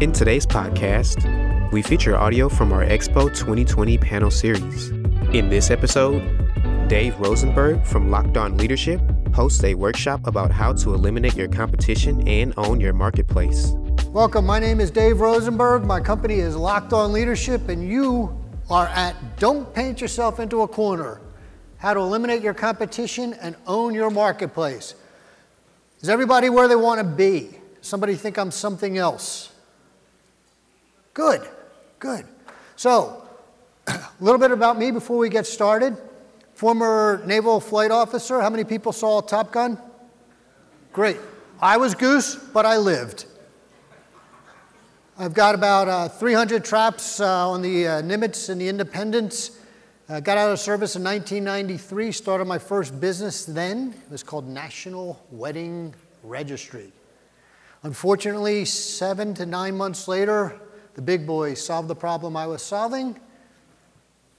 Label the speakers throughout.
Speaker 1: In today's podcast, we feature audio from our Expo 2020 panel series. In this episode, Dave Rosenberg from Locked On Leadership hosts a workshop about how to eliminate your competition and own your marketplace.
Speaker 2: Welcome, my name is Dave Rosenberg. My company is Locked On Leadership, and you are at Don't Paint Yourself into a Corner How to Eliminate Your Competition and Own Your Marketplace. Is everybody where they want to be? Somebody think I'm something else? Good, good. So, a little bit about me before we get started. Former naval flight officer. How many people saw Top Gun? Great. I was Goose, but I lived. I've got about uh, 300 traps uh, on the uh, Nimitz and the Independence. Uh, got out of service in 1993, started my first business then. It was called National Wedding Registry. Unfortunately, seven to nine months later, the big boys solved the problem I was solving,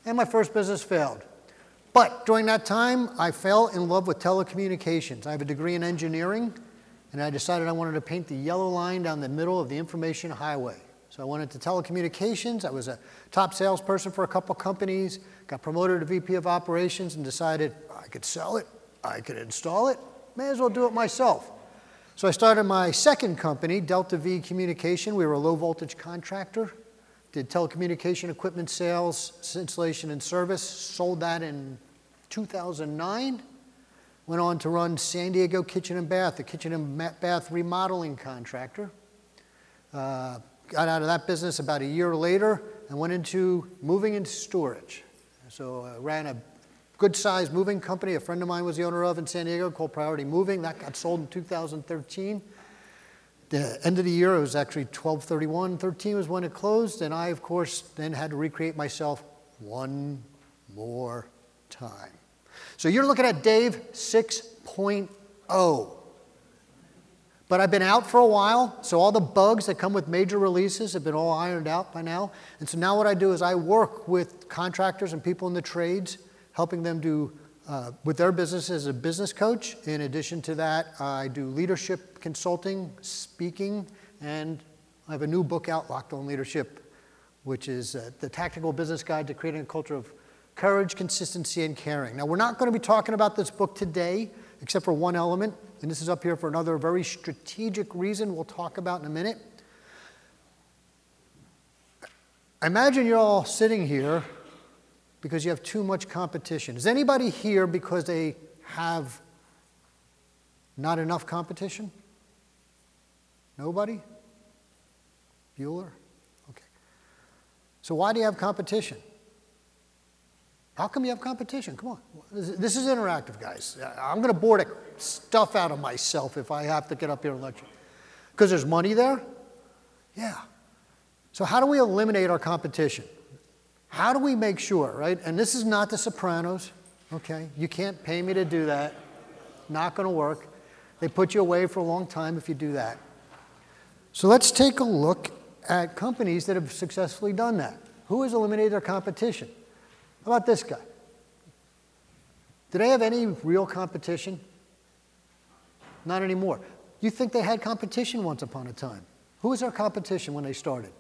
Speaker 2: and my first business failed. But during that time, I fell in love with telecommunications. I have a degree in engineering, and I decided I wanted to paint the yellow line down the middle of the information highway. So I went into telecommunications. I was a top salesperson for a couple companies, got promoted to VP of operations, and decided I could sell it, I could install it, may as well do it myself. So I started my second company, Delta V Communication. We were a low voltage contractor did telecommunication equipment sales, installation, and service. Sold that in 2009. Went on to run San Diego Kitchen and Bath, a kitchen and bath remodeling contractor. Uh, got out of that business about a year later and went into moving into storage. So I uh, ran a good sized moving company a friend of mine was the owner of in San Diego called Priority Moving. That got sold in 2013 the end of the year, it was actually 1231, 13 was when it closed, and I, of course, then had to recreate myself one more time. So you're looking at Dave 6.0. But I've been out for a while, so all the bugs that come with major releases have been all ironed out by now. And so now what I do is I work with contractors and people in the trades, helping them do uh, with their business as a business coach. In addition to that, I do leadership consulting, speaking, and I have a new book out, Locked On Leadership, which is uh, the tactical business guide to creating a culture of courage, consistency, and caring. Now, we're not going to be talking about this book today, except for one element, and this is up here for another very strategic reason we'll talk about in a minute. Imagine you're all sitting here because you have too much competition. Is anybody here because they have not enough competition? Nobody? Bueller? Okay. So, why do you have competition? How come you have competition? Come on. This is interactive, guys. I'm going to bore the stuff out of myself if I have to get up here and lecture. Because there's money there? Yeah. So, how do we eliminate our competition? How do we make sure, right? And this is not the Sopranos, okay? You can't pay me to do that. Not going to work. They put you away for a long time if you do that. So let's take a look at companies that have successfully done that. Who has eliminated their competition? How about this guy? Do they have any real competition? Not anymore. You think they had competition once upon a time. Who was their competition when they started?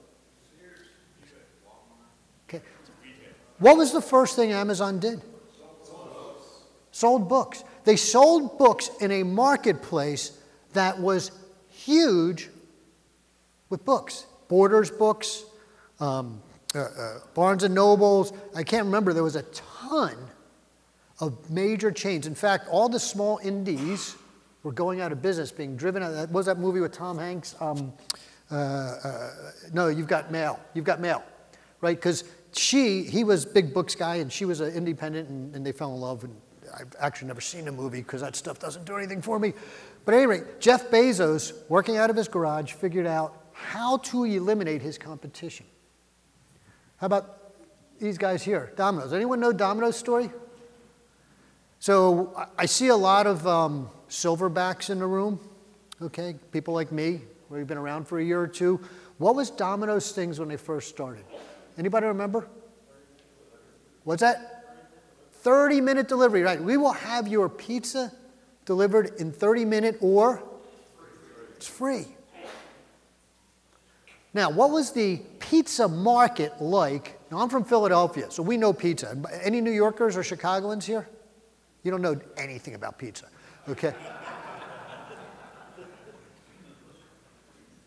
Speaker 2: What was the first thing Amazon did? Sold books. Sold books. They sold books in a marketplace that was huge with books. Borders books, um, uh, uh, Barnes and Nobles. I can't remember. There was a ton of major chains. In fact, all the small indies were going out of business, being driven out. What was that movie with Tom Hanks? Um, uh, uh no, you've got mail. You've got mail, right? Because she, he was big books guy, and she was an independent, and, and they fell in love. And I've actually never seen the movie because that stuff doesn't do anything for me. But at any rate, Jeff Bezos, working out of his garage, figured out how to eliminate his competition. How about these guys here, Domino's? Anyone know Domino's story? So I see a lot of um, silverbacks in the room, okay? People like me, we've been around for a year or two. What was Domino's things when they first started? Anybody remember? What's that? 30 minute delivery, right? We will have your pizza delivered in 30 minute or it's free. Now, what was the pizza market like? Now, I'm from Philadelphia, so we know pizza. Any New Yorkers or Chicagoans here? You don't know anything about pizza, okay?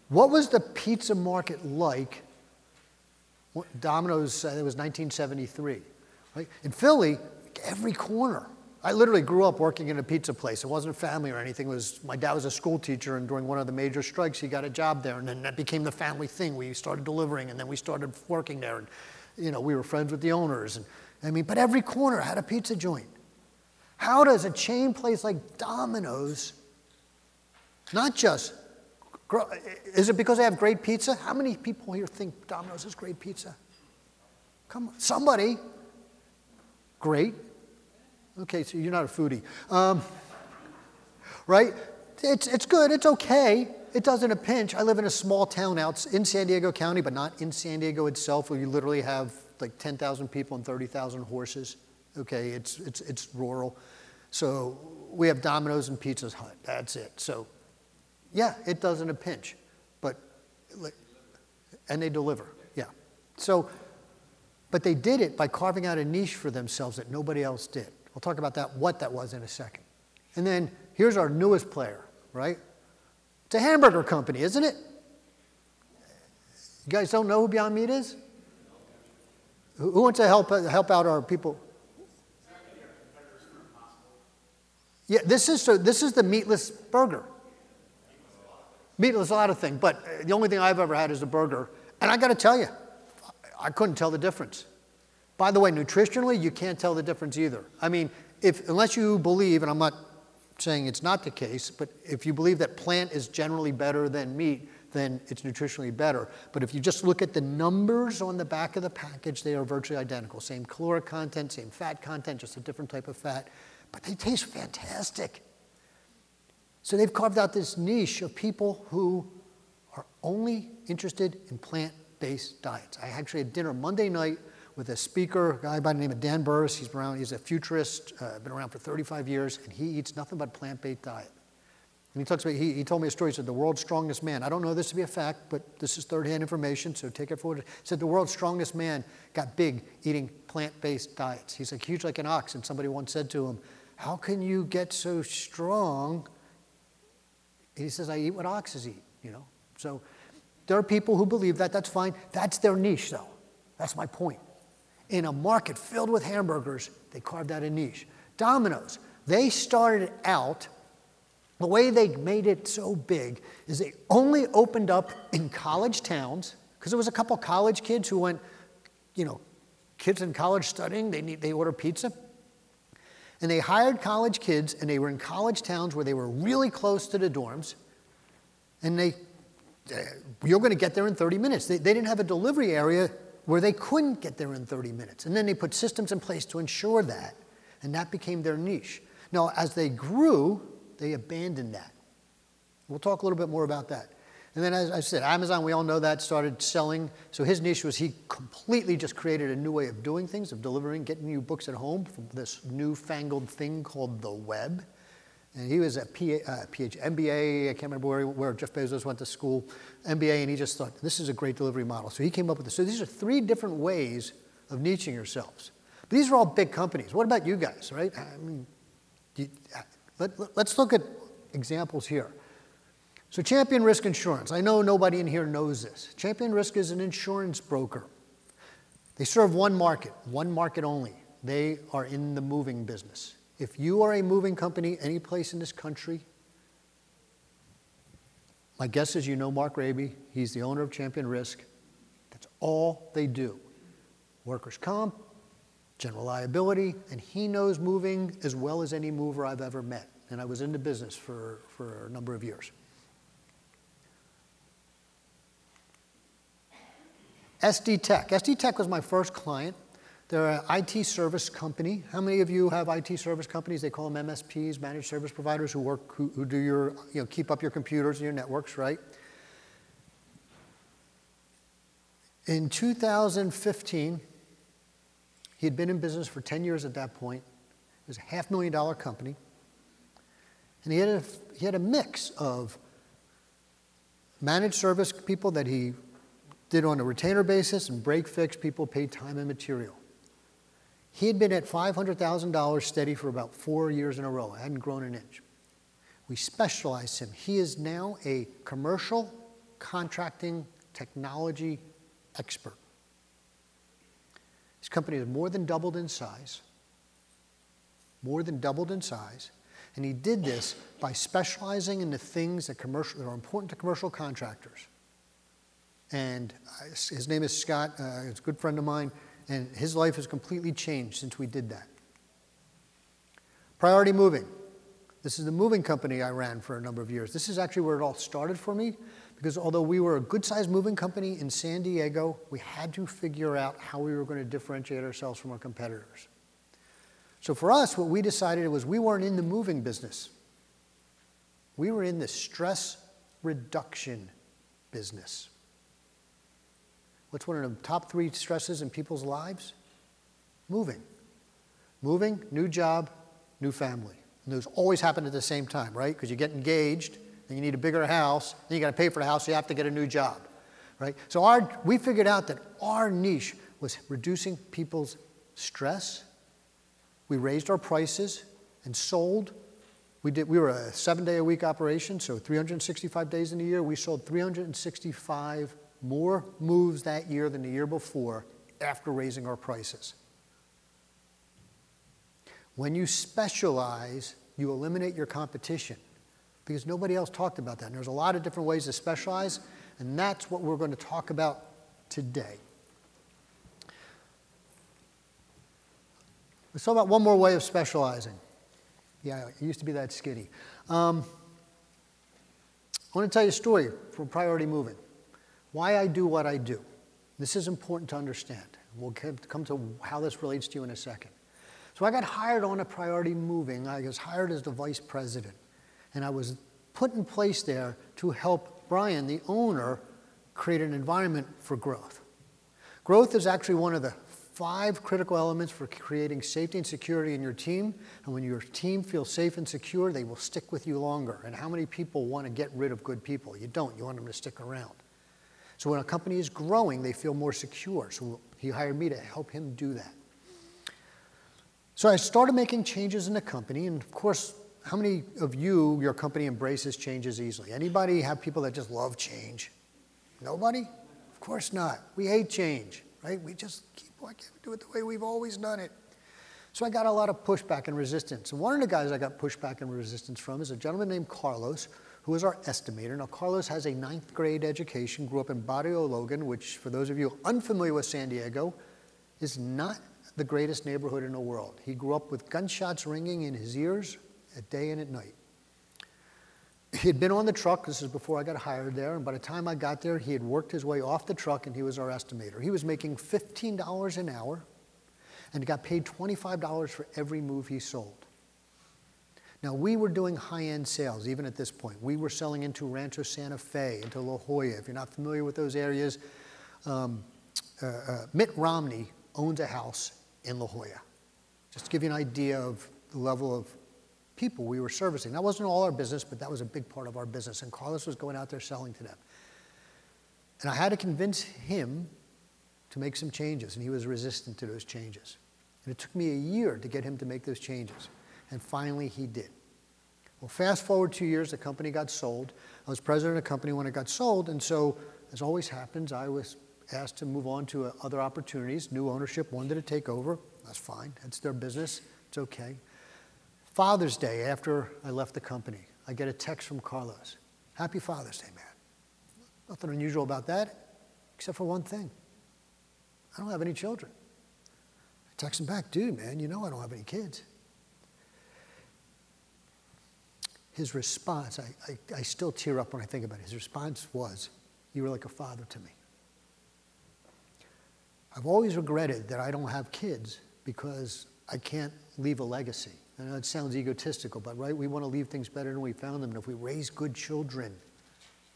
Speaker 2: what was the pizza market like? Domino's, uh, it was 1973. Right? In Philly, every corner I literally grew up working in a pizza place. It wasn't a family or anything. It was my dad was a school teacher, and during one of the major strikes, he got a job there, and then that became the family thing. We started delivering, and then we started working there, and you know we were friends with the owners. And I mean, but every corner had a pizza joint. How does a chain place like Domino's not just? Is it because they have great pizza? How many people here think Domino's is great pizza? Come on, somebody. Great. Okay, so you're not a foodie. Um, right? It's, it's good, it's okay. It doesn't a pinch. I live in a small town out in San Diego County, but not in San Diego itself, where you literally have like 10,000 people and 30,000 horses. Okay, it's, it's, it's rural. So we have Domino's and Pizza's Hut. That's it. So, yeah, it does in a pinch, but, and they deliver. Yeah. So, but they did it by carving out a niche for themselves that nobody else did. We'll talk about that, what that was in a second. And then here's our newest player, right? It's a hamburger company, isn't it? You guys don't know who Beyond Meat is? Who wants to help, help out our people? Yeah, this is, so this is the meatless burger. Meatless, a lot of things, but uh, the only thing I've ever had is a burger. And I got to tell you, I couldn't tell the difference. By the way, nutritionally, you can't tell the difference either. I mean, if, unless you believe, and I'm not saying it's not the case, but if you believe that plant is generally better than meat, then it's nutritionally better. But if you just look at the numbers on the back of the package, they are virtually identical. Same caloric content, same fat content, just a different type of fat. But they taste fantastic. So they've carved out this niche of people who are only interested in plant based diets. I actually had dinner Monday night with a speaker, a guy by the name of Dan Burrus. He's around, he's a futurist, uh, been around for 35 years, and he eats nothing but plant-based diet. And he talks about, he, he told me a story, he said, the world's strongest man. I don't know this to be a fact, but this is third-hand information, so take it for it said the world's strongest man got big eating plant-based diets. He's like huge like an ox, and somebody once said to him, how can you get so strong? He says, I eat what oxes eat, you know. So there are people who believe that, that's fine. That's their niche, though. That's my point in a market filled with hamburgers, they carved out a niche. Domino's, they started out, the way they made it so big is they only opened up in college towns, because there was a couple college kids who went, you know, kids in college studying, they, need, they order pizza. And they hired college kids, and they were in college towns where they were really close to the dorms. And they, uh, you're going to get there in 30 minutes. They, they didn't have a delivery area where they couldn't get there in 30 minutes. And then they put systems in place to ensure that, and that became their niche. Now, as they grew, they abandoned that. We'll talk a little bit more about that. And then, as I said, Amazon, we all know that, started selling. So his niche was he completely just created a new way of doing things, of delivering, getting you books at home from this newfangled thing called the web. And he was a PhD, uh, MBA, I can't remember where, where, Jeff Bezos went to school, MBA, and he just thought, this is a great delivery model. So he came up with this. So these are three different ways of niching yourselves. But these are all big companies. What about you guys, right? I mean, you, let, let, let's look at examples here. So Champion Risk Insurance. I know nobody in here knows this. Champion Risk is an insurance broker. They serve one market, one market only. They are in the moving business. If you are a moving company any place in this country, my guess is you know Mark Raby. He's the owner of Champion Risk. That's all they do workers' comp, general liability, and he knows moving as well as any mover I've ever met. And I was in the business for, for a number of years. SD Tech. SD Tech was my first client. They're an IT service company. How many of you have IT service companies? They call them MSPs, managed service providers, who work, who, who do your, you know, keep up your computers and your networks, right? In 2015, he had been in business for 10 years at that point. It was a half million dollar company. And he had a, he had a mix of managed service people that he did on a retainer basis and break fix people paid time and material. He had been at $500,000 steady for about four years in a row, hadn't grown an inch. We specialized him. He is now a commercial contracting technology expert. His company has more than doubled in size, more than doubled in size, and he did this by specializing in the things that, commercial, that are important to commercial contractors. And uh, his name is Scott, uh, he's a good friend of mine, and his life has completely changed since we did that. Priority Moving. This is the moving company I ran for a number of years. This is actually where it all started for me because although we were a good sized moving company in San Diego, we had to figure out how we were going to differentiate ourselves from our competitors. So for us, what we decided was we weren't in the moving business. We were in the stress reduction business. What's one of the top three stresses in people's lives? Moving. Moving, new job, new family. And those always happen at the same time, right? Because you get engaged, and you need a bigger house, and you got to pay for the house, so you have to get a new job, right? So our, we figured out that our niche was reducing people's stress we raised our prices and sold. We, did, we were a seven day a week operation, so 365 days in a year. We sold 365 more moves that year than the year before after raising our prices. When you specialize, you eliminate your competition because nobody else talked about that. And there's a lot of different ways to specialize, and that's what we're going to talk about today. Let's talk about one more way of specializing. Yeah, it used to be that skinny. Um, I want to tell you a story from Priority Moving. Why I do what I do. This is important to understand. We'll come to how this relates to you in a second. So I got hired on a Priority Moving. I was hired as the vice president. And I was put in place there to help Brian, the owner, create an environment for growth. Growth is actually one of the five critical elements for creating safety and security in your team. And when your team feels safe and secure, they will stick with you longer. And how many people want to get rid of good people? You don't. You want them to stick around. So when a company is growing, they feel more secure. So he hired me to help him do that. So I started making changes in the company. And of course, how many of you, your company embraces changes easily? Anybody have people that just love change? Nobody? Of course not. We hate change, right? We just keep why can't we do it the way we've always done it? So I got a lot of pushback and resistance. And one of the guys I got pushback and resistance from is a gentleman named Carlos, who is our estimator. Now, Carlos has a ninth grade education, grew up in Barrio Logan, which, for those of you unfamiliar with San Diego, is not the greatest neighborhood in the world. He grew up with gunshots ringing in his ears at day and at night. He had been on the truck, this is before I got hired there, and by the time I got there, he had worked his way off the truck and he was our estimator. He was making $15 an hour and got paid $25 for every move he sold. Now, we were doing high end sales even at this point. We were selling into Rancho Santa Fe, into La Jolla. If you're not familiar with those areas, um, uh, uh, Mitt Romney owns a house in La Jolla. Just to give you an idea of the level of people we were servicing. That wasn't all our business, but that was a big part of our business. And Carlos was going out there selling to them. And I had to convince him to make some changes, and he was resistant to those changes. And it took me a year to get him to make those changes. And finally, he did. Well, fast forward two years, the company got sold. I was president of the company when it got sold, and so, as always happens, I was asked to move on to uh, other opportunities. New ownership wanted to take over. That's fine, that's their business, it's okay. Father's Day, after I left the company, I get a text from Carlos. Happy Father's Day, man. Nothing unusual about that, except for one thing. I don't have any children. I text him back, dude, man, you know I don't have any kids. His response, I, I, I still tear up when I think about it. His response was, You were like a father to me. I've always regretted that I don't have kids because I can't leave a legacy. I know it sounds egotistical, but right, we want to leave things better than we found them. And if we raise good children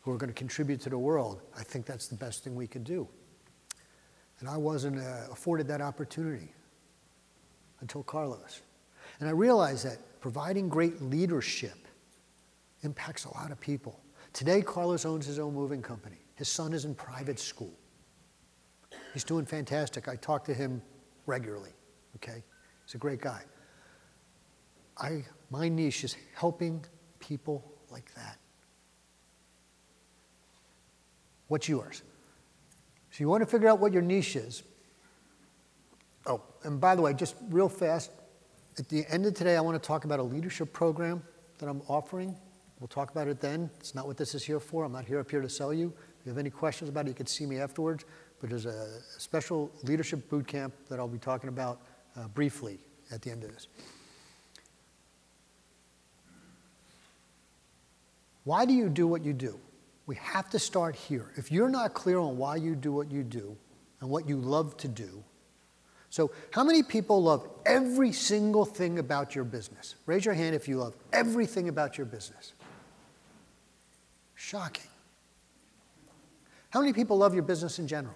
Speaker 2: who are going to contribute to the world, I think that's the best thing we could do. And I wasn't uh, afforded that opportunity until Carlos. And I realized that providing great leadership impacts a lot of people. Today, Carlos owns his own moving company. His son is in private school. He's doing fantastic. I talk to him regularly, okay? He's a great guy. I, my niche is helping people like that. What's yours? So you want to figure out what your niche is. Oh, and by the way, just real fast, at the end of today, I want to talk about a leadership program that I'm offering. We'll talk about it then. It's not what this is here for. I'm not here up here to sell you. If you have any questions about it, you can see me afterwards. But there's a special leadership boot camp that I'll be talking about uh, briefly at the end of this. Why do you do what you do? We have to start here. If you're not clear on why you do what you do and what you love to do, so how many people love every single thing about your business? Raise your hand if you love everything about your business. Shocking. How many people love your business in general?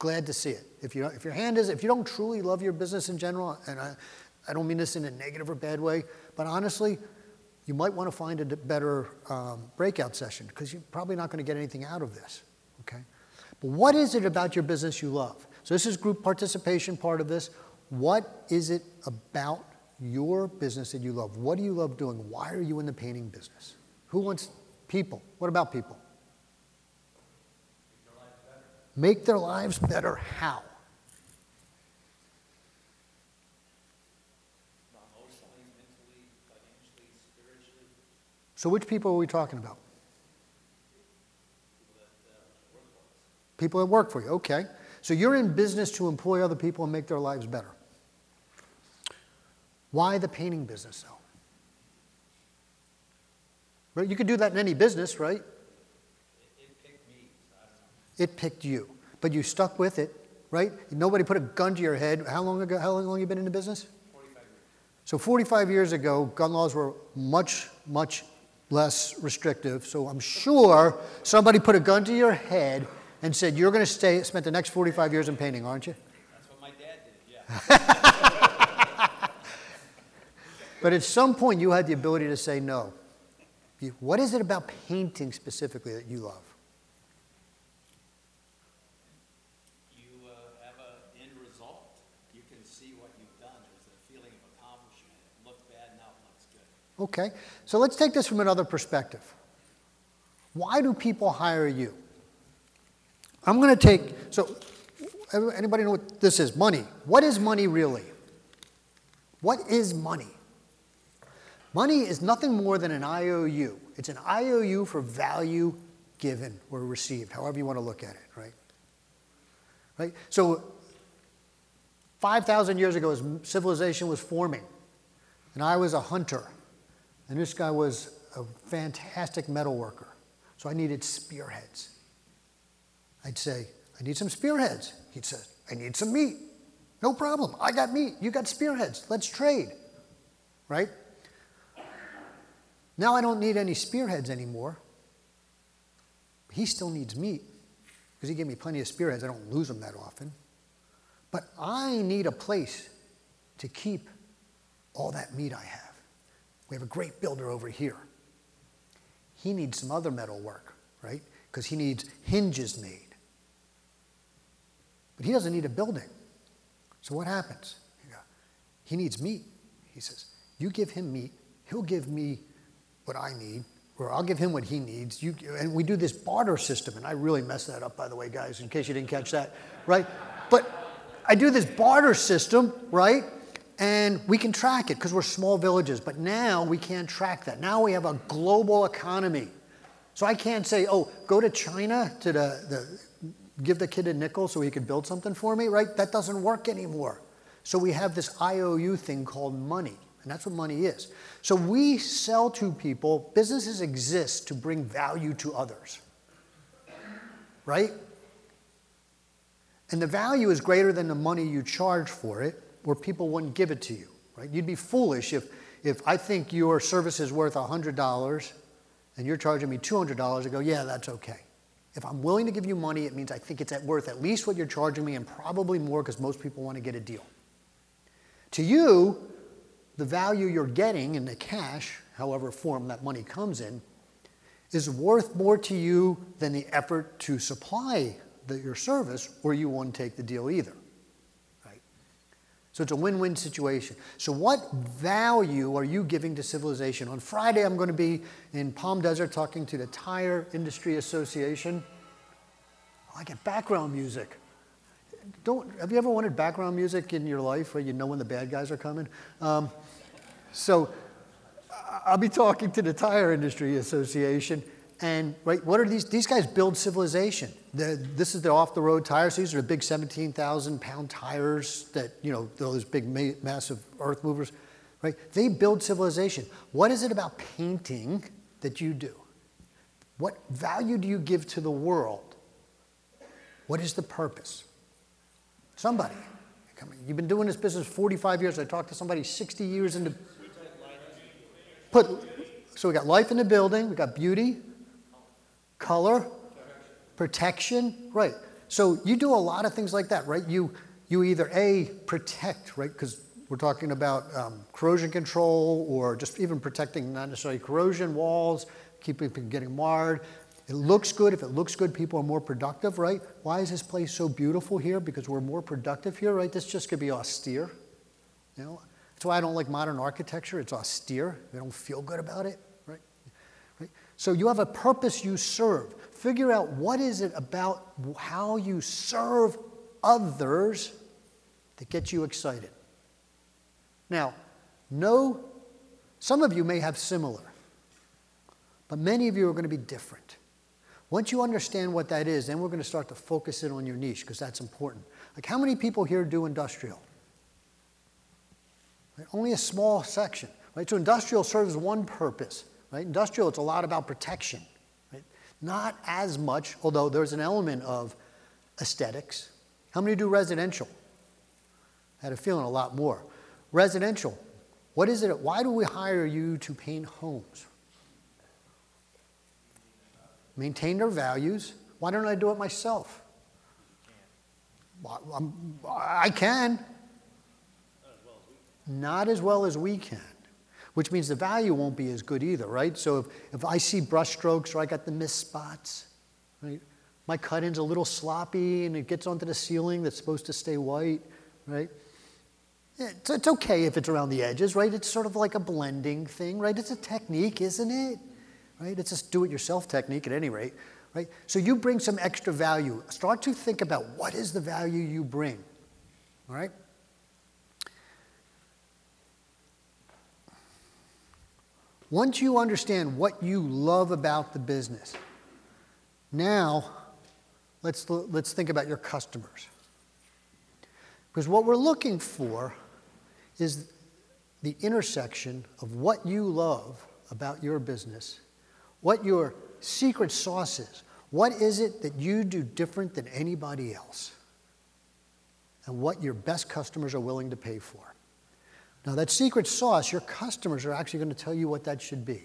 Speaker 2: Glad to see it. If, you, if your hand is, if you don't truly love your business in general, and I, I don't mean this in a negative or bad way, but honestly, you might want to find a better um, breakout session because you're probably not going to get anything out of this. Okay? But what is it about your business you love? So, this is group participation part of this. What is it about your business that you love? What do you love doing? Why are you in the painting business? Who wants people? What about people? Make their lives better. How? So, which people are we talking about? People that work for you, okay. So, you're in business to employ other people and make their lives better. Why the painting business, though? Right? You could do that in any business, right?
Speaker 3: It picked me.
Speaker 2: It picked you, but you stuck with it, right? Nobody put a gun to your head. How long ago? How long have you been in the business?
Speaker 3: 45 years.
Speaker 2: So 45 years ago, gun laws were much, much less restrictive. So I'm sure somebody put a gun to your head and said, "You're going to stay, spend the next 45 years in painting, aren't you?"
Speaker 3: That's what my dad did. Yeah.
Speaker 2: But at some point, you had the ability to say no. You- What is it about painting specifically that you love?
Speaker 3: you uh, have an end result. You can see what you've done. There's a feeling of accomplishment. It looked bad, now it looks good.
Speaker 2: Okay, so let's take this from another perspective. Why do people hire you? I'm going to take, so anybody know what this is? Money. What is money really? What is money? Money is nothing more than an IOU. It's an IOU for value given or received, however you want to look at it, right? Right? So 5,000 years ago, as civilization was forming, and I was a hunter, and this guy was a fantastic metal worker. So I needed spearheads. I'd say, I need some spearheads. He'd say, I need some meat. No problem. I got meat. You got spearheads. Let's trade. Right? Now I don't need any spearheads anymore. He still needs meat because he gave me plenty of spearheads. I don't lose them that often. But I need a place to keep all that meat I have. We have a great builder over here. He needs some other metal work, right? Because he needs hinges made. But he doesn't need a building. So what happens? He needs meat. He says, You give him meat, he'll give me what I need, or I'll give him what he needs. You, and we do this barter system, and I really messed that up, by the way, guys, in case you didn't catch that, right? But I do this barter system, right? And we can track it because we're small villages, but now we can't track that. Now we have a global economy. So I can't say, oh, go to China to the, the give the kid a nickel so he could build something for me, right? That doesn't work anymore. So we have this IOU thing called money, and that's what money is. So we sell to people, businesses exist to bring value to others, right? and the value is greater than the money you charge for it, or people wouldn't give it to you, right? You'd be foolish if, if I think your service is worth $100 and you're charging me $200, I go, yeah, that's okay. If I'm willing to give you money, it means I think it's at worth at least what you're charging me and probably more because most people want to get a deal. To you, the value you're getting in the cash, however form that money comes in, is worth more to you than the effort to supply the, your service, or you won't take the deal either. Right? So it's a win win situation. So, what value are you giving to civilization? On Friday, I'm going to be in Palm Desert talking to the Tire Industry Association. I get background music. Don't, have you ever wanted background music in your life where you know when the bad guys are coming? Um, so, I'll be talking to the Tire Industry Association, and right, what are these? These guys build civilization. This is the off-the-road tires. These are the big 17,000 pound tires that you know those big ma- massive earth movers, right? They build civilization. What is it about painting that you do? What value do you give to the world? What is the purpose? Somebody. You've been doing this business 45 years. I talked to somebody 60 years into put, so we got life in the building, we got beauty, color, protection, right. So you do a lot of things like that, right? You, you either A, protect, right? Because we're talking about um, corrosion control or just even protecting not necessarily corrosion walls, keeping from getting marred. It looks good. If it looks good, people are more productive, right? Why is this place so beautiful here? Because we're more productive here, right? This just could be austere. You know, that's why I don't like modern architecture. It's austere. They don't feel good about it, right? right? So you have a purpose you serve. Figure out what is it about how you serve others that gets you excited. Now, no, some of you may have similar, but many of you are going to be different. Once you understand what that is, then we're going to start to focus in on your niche because that's important. Like, how many people here do industrial? Right? Only a small section. Right? So industrial serves one purpose. Right? Industrial, it's a lot about protection. Right? Not as much, although there's an element of aesthetics. How many do residential? I had a feeling a lot more. Residential, what is it? Why do we hire you to paint homes? Maintain their values. Why don't I do it myself? I can not as well as we can, which means the value won't be as good either, right? So if, if I see brush strokes or I got the missed spots, right? My cut in's a little sloppy and it gets onto the ceiling that's supposed to stay white, right? Eh, it's, it's okay if it's around the edges, right? It's sort of like a blending thing, right? It's a technique, isn't it? Right? It's a do it yourself technique at any rate, right? So you bring some extra value. Start to think about what is the value you bring, all right? Once you understand what you love about the business, now let's, let's think about your customers. Because what we're looking for is the intersection of what you love about your business, what your secret sauce is. What is it that you do different than anybody else? And what your best customers are willing to pay for. Now, that secret sauce, your customers are actually going to tell you what that should be.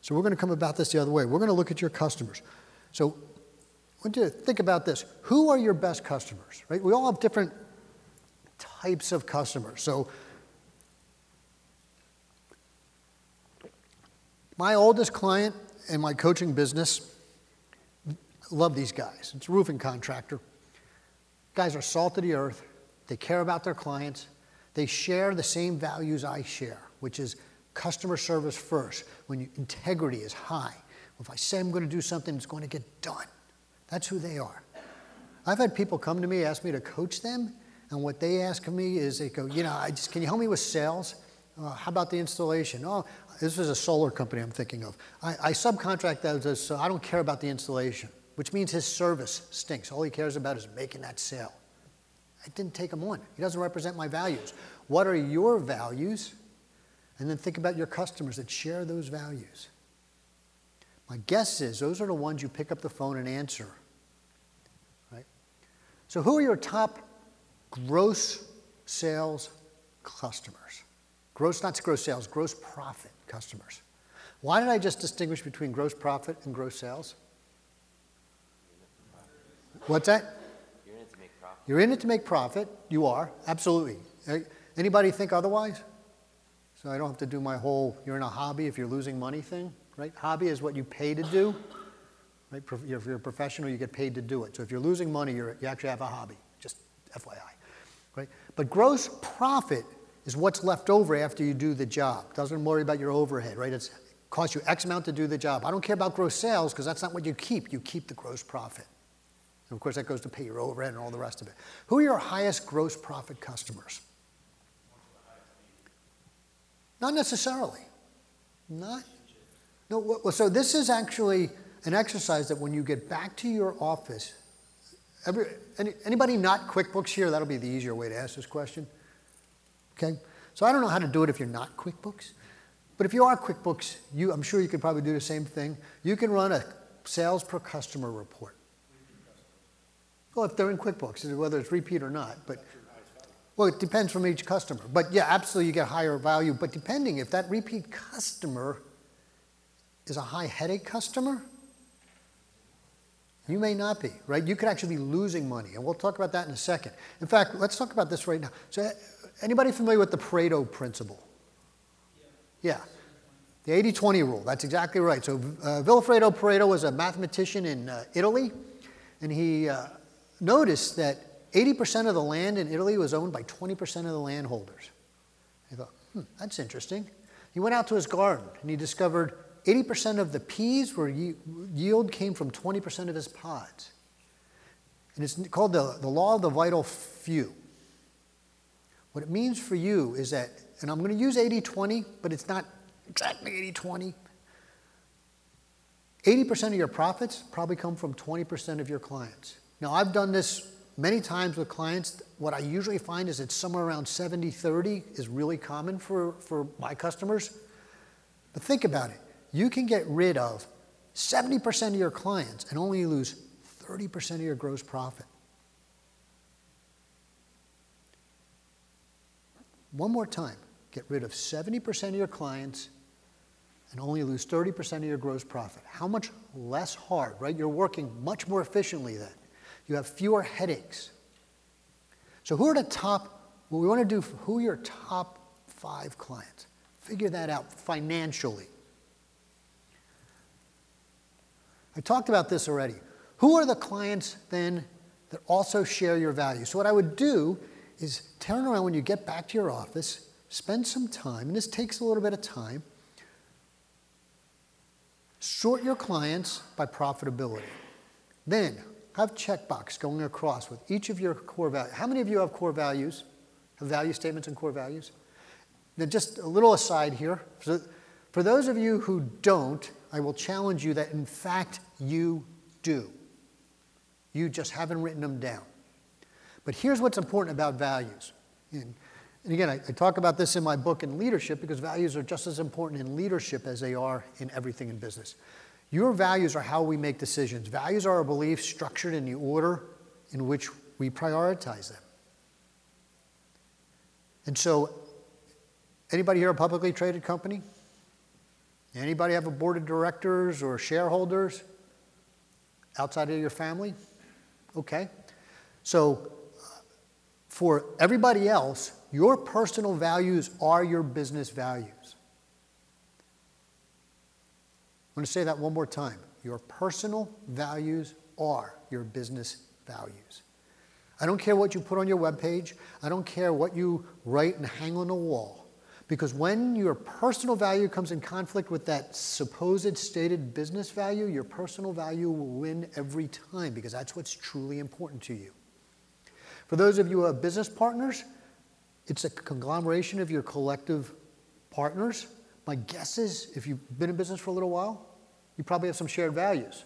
Speaker 2: So, we're going to come about this the other way. We're going to look at your customers. So, I want you to think about this. Who are your best customers, right? We all have different types of customers. So, my oldest client in my coaching business, love these guys. It's a roofing contractor. Guys are salt of the earth. They care about their clients. They share the same values I share, which is customer service first, when you, integrity is high. If I say I'm going to do something, it's going to get done. That's who they are. I've had people come to me, ask me to coach them, and what they ask of me is they go, you know, I just, can you help me with sales? Uh, how about the installation? Oh, this is a solar company I'm thinking of. I, I subcontract those, so I don't care about the installation, which means his service stinks. All he cares about is making that sale. I didn't take him on. He doesn't represent my values. What are your values? And then think about your customers that share those values. My guess is those are the ones you pick up the phone and answer. Right? So, who are your top gross sales customers? Gross, not gross sales, gross profit customers. Why did I just distinguish between gross profit and gross sales? What's that?
Speaker 4: You're in it to make profit.
Speaker 2: You're in it to make profit. You are, absolutely. Anybody think otherwise? So I don't have to do my whole you're in a hobby if you're losing money thing, right? Hobby is what you pay to do. Right? If you're a professional, you get paid to do it. So if you're losing money, you're, you actually have a hobby, just FYI. Right? But gross profit is what's left over after you do the job. Doesn't worry about your overhead, right? It's costs you X amount to do the job. I don't care about gross sales because that's not what you keep. You keep the gross profit. And of course, that goes to pay your overhead and all the rest of it. Who are your highest gross profit customers? Not necessarily. Not. No, well, so this is actually an exercise that when you get back to your office, every, any, anybody not QuickBooks here, that'll be the easier way to ask this question. Okay? So I don't know how to do it if you're not QuickBooks. But if you are QuickBooks, you, I'm sure you could probably do the same thing. You can run a sales per customer report. Well, if they're in QuickBooks, whether it's repeat or not, but well, it depends from each customer. But yeah, absolutely, you get higher value. But depending if that repeat customer is a high headache customer, you may not be, right? You could actually be losing money, and we'll talk about that in a second. In fact, let's talk about this right now. So, anybody familiar with the Pareto principle? Yeah. The 80 20 rule, that's exactly right. So, uh, Vilfredo Pareto was a mathematician in uh, Italy, and he uh, noticed that 80% of the land in Italy was owned by 20% of the landholders. He thought, hmm, that's interesting. He went out to his garden and he discovered 80% of the peas were yield came from 20% of his pods. And it's called the, the law of the vital few. What it means for you is that, and I'm going to use 80 20, but it's not exactly 80 20. 80% of your profits probably come from 20% of your clients. Now, I've done this many times with clients. What I usually find is it's somewhere around 70 30 is really common for, for my customers. But think about it you can get rid of 70% of your clients and only lose 30% of your gross profit. One more time get rid of 70% of your clients and only lose 30% of your gross profit. How much less hard, right? You're working much more efficiently then. You have fewer headaches. So, who are the top, what we want to do, who are your top five clients? Figure that out financially. I talked about this already. Who are the clients then that also share your values? So, what I would do is turn around when you get back to your office, spend some time, and this takes a little bit of time. Sort your clients by profitability. Then have checkbox going across with each of your core values. How many of you have core values? Have value statements and core values? Now, just a little aside here. For, for those of you who don't, I will challenge you that in fact you do. You just haven't written them down. But here's what's important about values. And, and again, I, I talk about this in my book in leadership because values are just as important in leadership as they are in everything in business. Your values are how we make decisions. Values are our beliefs structured in the order in which we prioritize them. And so, anybody here a publicly traded company? Anybody have a board of directors or shareholders outside of your family? Okay. So, for everybody else, your personal values are your business values. I'm going to say that one more time. Your personal values are your business values. I don't care what you put on your webpage. I don't care what you write and hang on a wall. Because when your personal value comes in conflict with that supposed stated business value, your personal value will win every time because that's what's truly important to you. For those of you who have business partners, it's a conglomeration of your collective partners. My guess is if you've been in business for a little while, you probably have some shared values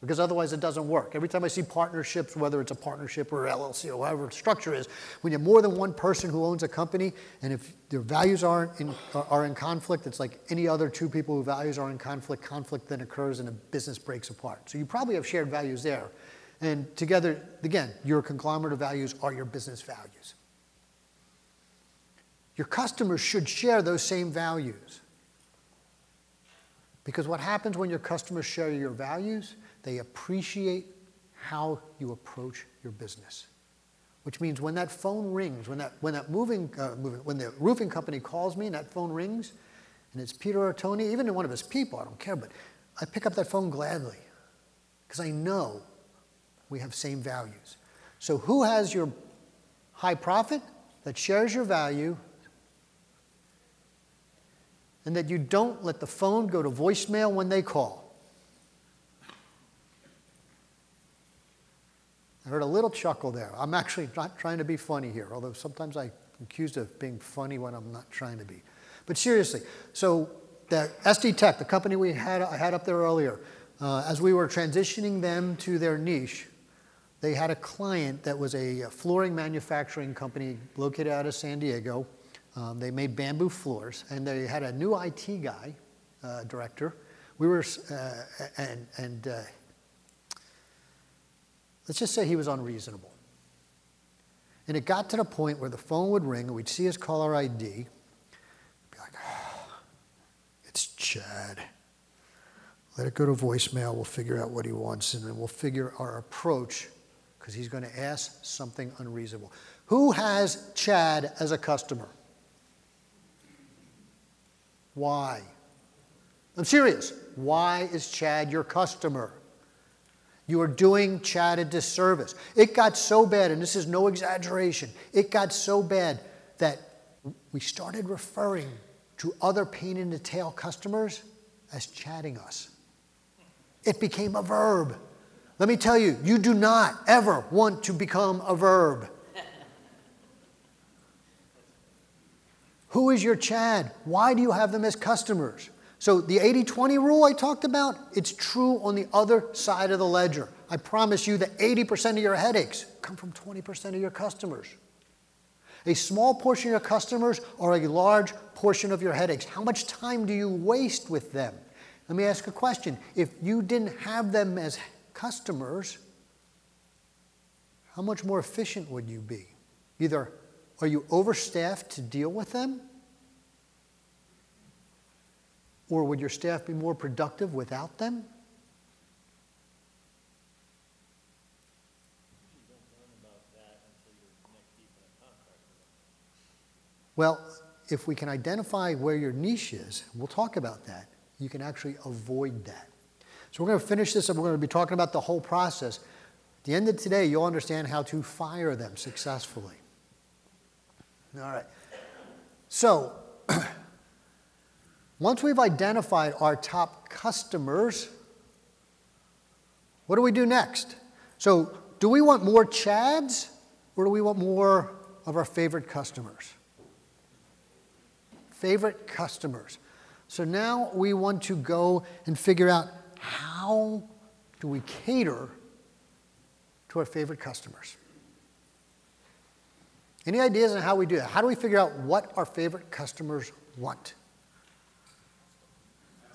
Speaker 2: because otherwise it doesn't work. Every time I see partnerships, whether it's a partnership or LLC or whatever the structure is, when you have more than one person who owns a company, and if their values aren't in, are in conflict, it's like any other two people whose values are in conflict. Conflict then occurs and the business breaks apart. So you probably have shared values there. And together, again, your conglomerate values are your business values. Your customers should share those same values. Because what happens when your customers share your values, they appreciate how you approach your business. Which means when that phone rings, when that, when that moving, uh, moving, when the roofing company calls me and that phone rings, and it's Peter or Tony, even one of his people, I don't care, but I pick up that phone gladly because I know we have same values. So who has your high profit that shares your value and that you don't let the phone go to voicemail when they call? I heard a little chuckle there. I'm actually not trying to be funny here, although sometimes I'm accused of being funny when I'm not trying to be. But seriously, so the SD Tech, the company we had, I had up there earlier, uh, as we were transitioning them to their niche, they had a client that was a flooring manufacturing company located out of San Diego. Um, they made bamboo floors, and they had a new IT guy, uh, director. We were, uh, and, and uh, Let's just say he was unreasonable. And it got to the point where the phone would ring and we'd see his caller ID. Be like, oh, it's Chad. Let it go to voicemail. We'll figure out what he wants and then we'll figure our approach because he's going to ask something unreasonable. Who has Chad as a customer? Why? I'm serious. Why is Chad your customer? You are doing Chad a disservice. It got so bad, and this is no exaggeration, it got so bad that we started referring to other pain in the tail customers as Chadding us. It became a verb. Let me tell you, you do not ever want to become a verb. Who is your Chad? Why do you have them as customers? So the 80 20 rule I talked about, it's true on the other side of the ledger. I promise you that 80% of your headaches come from 20% of your customers. A small portion of your customers are a large portion of your headaches. How much time do you waste with them? Let me ask a question. If you didn't have them as customers, how much more efficient would you be? Either are you overstaffed to deal with them? Or would your staff be more productive without them? Well, if we can identify where your niche is, we'll talk about that, you can actually avoid that. So we're going to finish this and we're going to be talking about the whole process. At the end of today, you'll understand how to fire them successfully. All right. So, Once we've identified our top customers, what do we do next? So, do we want more Chads or do we want more of our favorite customers? Favorite customers. So now we want to go and figure out how do we cater to our favorite customers? Any ideas on how we do that? How do we figure out what our favorite customers want?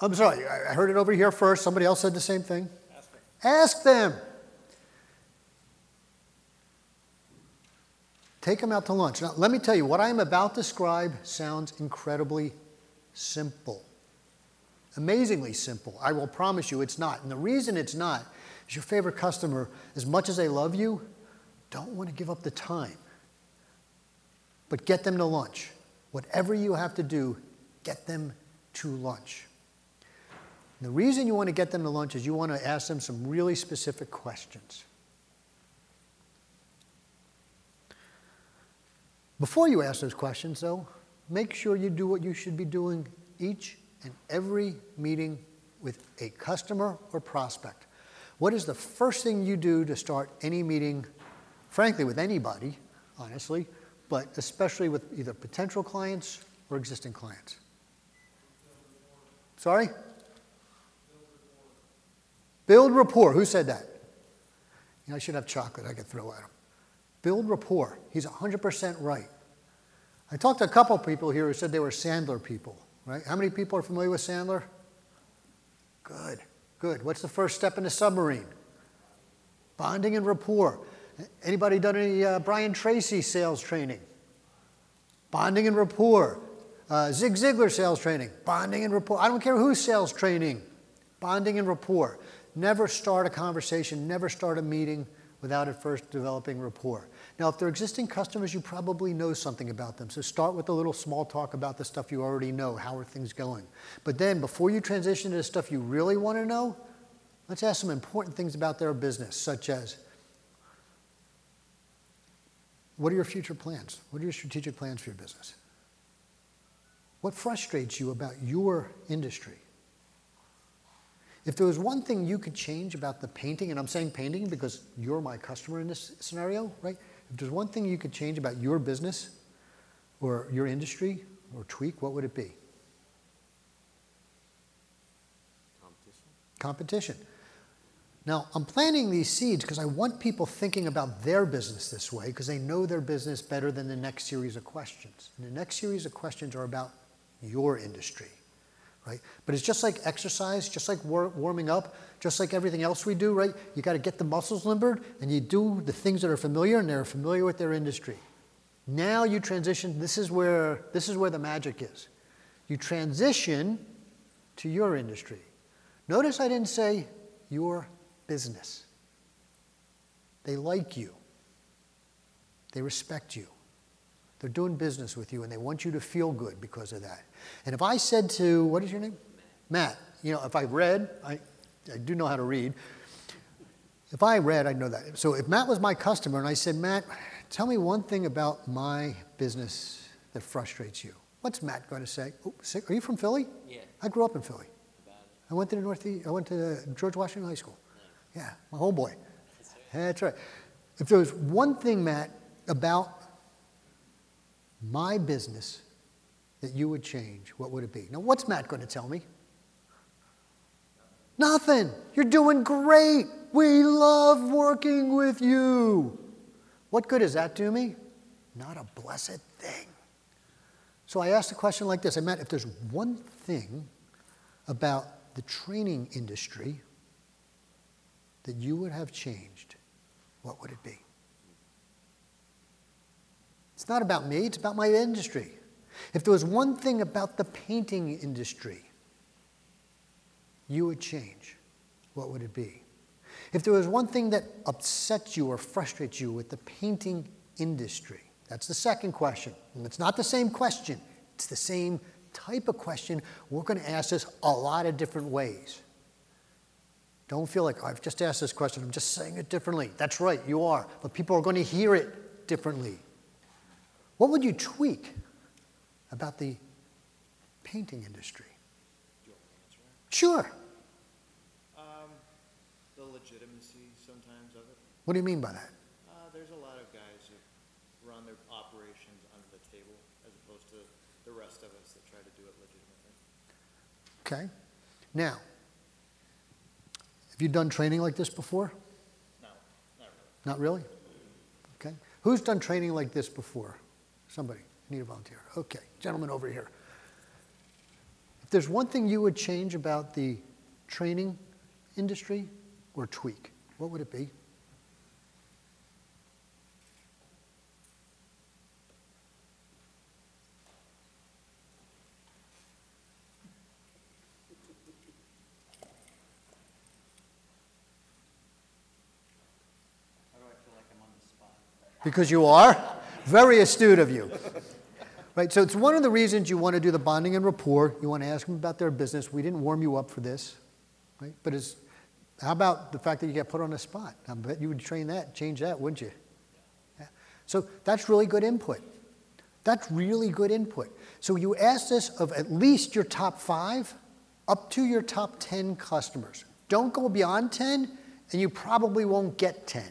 Speaker 2: I'm sorry, I heard it over here first. Somebody else said the same thing. Ask them. Ask them. Take them out to lunch. Now, let me tell you, what I'm about to describe sounds incredibly simple. Amazingly simple. I will promise you it's not. And the reason it's not is your favorite customer, as much as they love you, don't want to give up the time. But get them to lunch. Whatever you have to do, get them to lunch. The reason you want to get them to lunch is you want to ask them some really specific questions. Before you ask those questions, though, make sure you do what you should be doing each and every meeting with a customer or prospect. What is the first thing you do to start any meeting, frankly, with anybody, honestly, but especially with either potential clients or existing clients? Sorry? Build rapport. Who said that? You know, I should have chocolate I could throw at him. Build rapport. He's 100% right. I talked to a couple people here who said they were Sandler people, right? How many people are familiar with Sandler? Good, good. What's the first step in a submarine? Bonding and rapport. Anybody done any uh, Brian Tracy sales training? Bonding and rapport. Uh, Zig Ziglar sales training. Bonding and rapport. I don't care who's sales training. Bonding and rapport. Never start a conversation, never start a meeting without at first developing rapport. Now, if they're existing customers, you probably know something about them. So start with a little small talk about the stuff you already know. How are things going? But then, before you transition to the stuff you really want to know, let's ask some important things about their business, such as what are your future plans? What are your strategic plans for your business? What frustrates you about your industry? If there was one thing you could change about the painting, and I'm saying painting because you're my customer in this scenario, right? If there's one thing you could change about your business or your industry or tweak, what would it be?
Speaker 4: Competition.
Speaker 2: Competition. Now, I'm planting these seeds because I want people thinking about their business this way because they know their business better than the next series of questions. And the next series of questions are about your industry, right? But it's just like exercise, just like war- warming up, just like everything else we do, right? You got to get the muscles limbered and you do the things that are familiar and they're familiar with their industry. Now you transition, this is where this is where the magic is. You transition to your industry. Notice I didn't say your business. They like you. They respect you. They're doing business with you and they want you to feel good because of that. And if I said to, what is your name? Matt. You know, if I read, I, I do know how to read. If I read, I'd know that. So if Matt was my customer and I said, Matt, tell me one thing about my business that frustrates you. What's Matt going to say? Oh, are you from Philly?
Speaker 4: Yeah.
Speaker 2: I grew up in Philly. I went to the Northeast, I went to George Washington High School. Yeah, my homeboy.
Speaker 4: That's right.
Speaker 2: If there was one thing, Matt, about my business that you would change, what would it be? Now, what's Matt going to tell me? Nothing. You're doing great. We love working with you. What good does that do me? Not a blessed thing. So I asked a question like this I Matt, if there's one thing about the training industry that you would have changed, what would it be? It's not about me, it's about my industry. If there was one thing about the painting industry you would change, what would it be? If there was one thing that upsets you or frustrates you with the painting industry, that's the second question. And it's not the same question, it's the same type of question. We're going to ask this a lot of different ways. Don't feel like, I've just asked this question, I'm just saying it differently. That's right, you are. But people are going to hear it differently. What would you tweak about the painting industry? Sure.
Speaker 5: Um, the legitimacy sometimes of it.
Speaker 2: What do you mean by that?
Speaker 5: Uh, there's a lot of guys who run their operations under the table as opposed to the rest of us that try to do it legitimately.
Speaker 2: Okay. Now, have you done training like this before?
Speaker 5: No, not really.
Speaker 2: Not really? Okay. Who's done training like this before? Somebody. Need a volunteer. Okay. Gentleman over here. If there's one thing you would change about the training industry or tweak, what would it be?
Speaker 3: How do I feel like I'm on the spot?
Speaker 2: Because you are. Very astute of you. Right, so it's one of the reasons you want to do the bonding and rapport. You want to ask them about their business. We didn't warm you up for this, right? But it's, how about the fact that you get put on the spot? I bet you would train that, change that, wouldn't you? Yeah. So that's really good input. That's really good input. So you ask this of at least your top five up to your top 10 customers. Don't go beyond 10, and you probably won't get 10.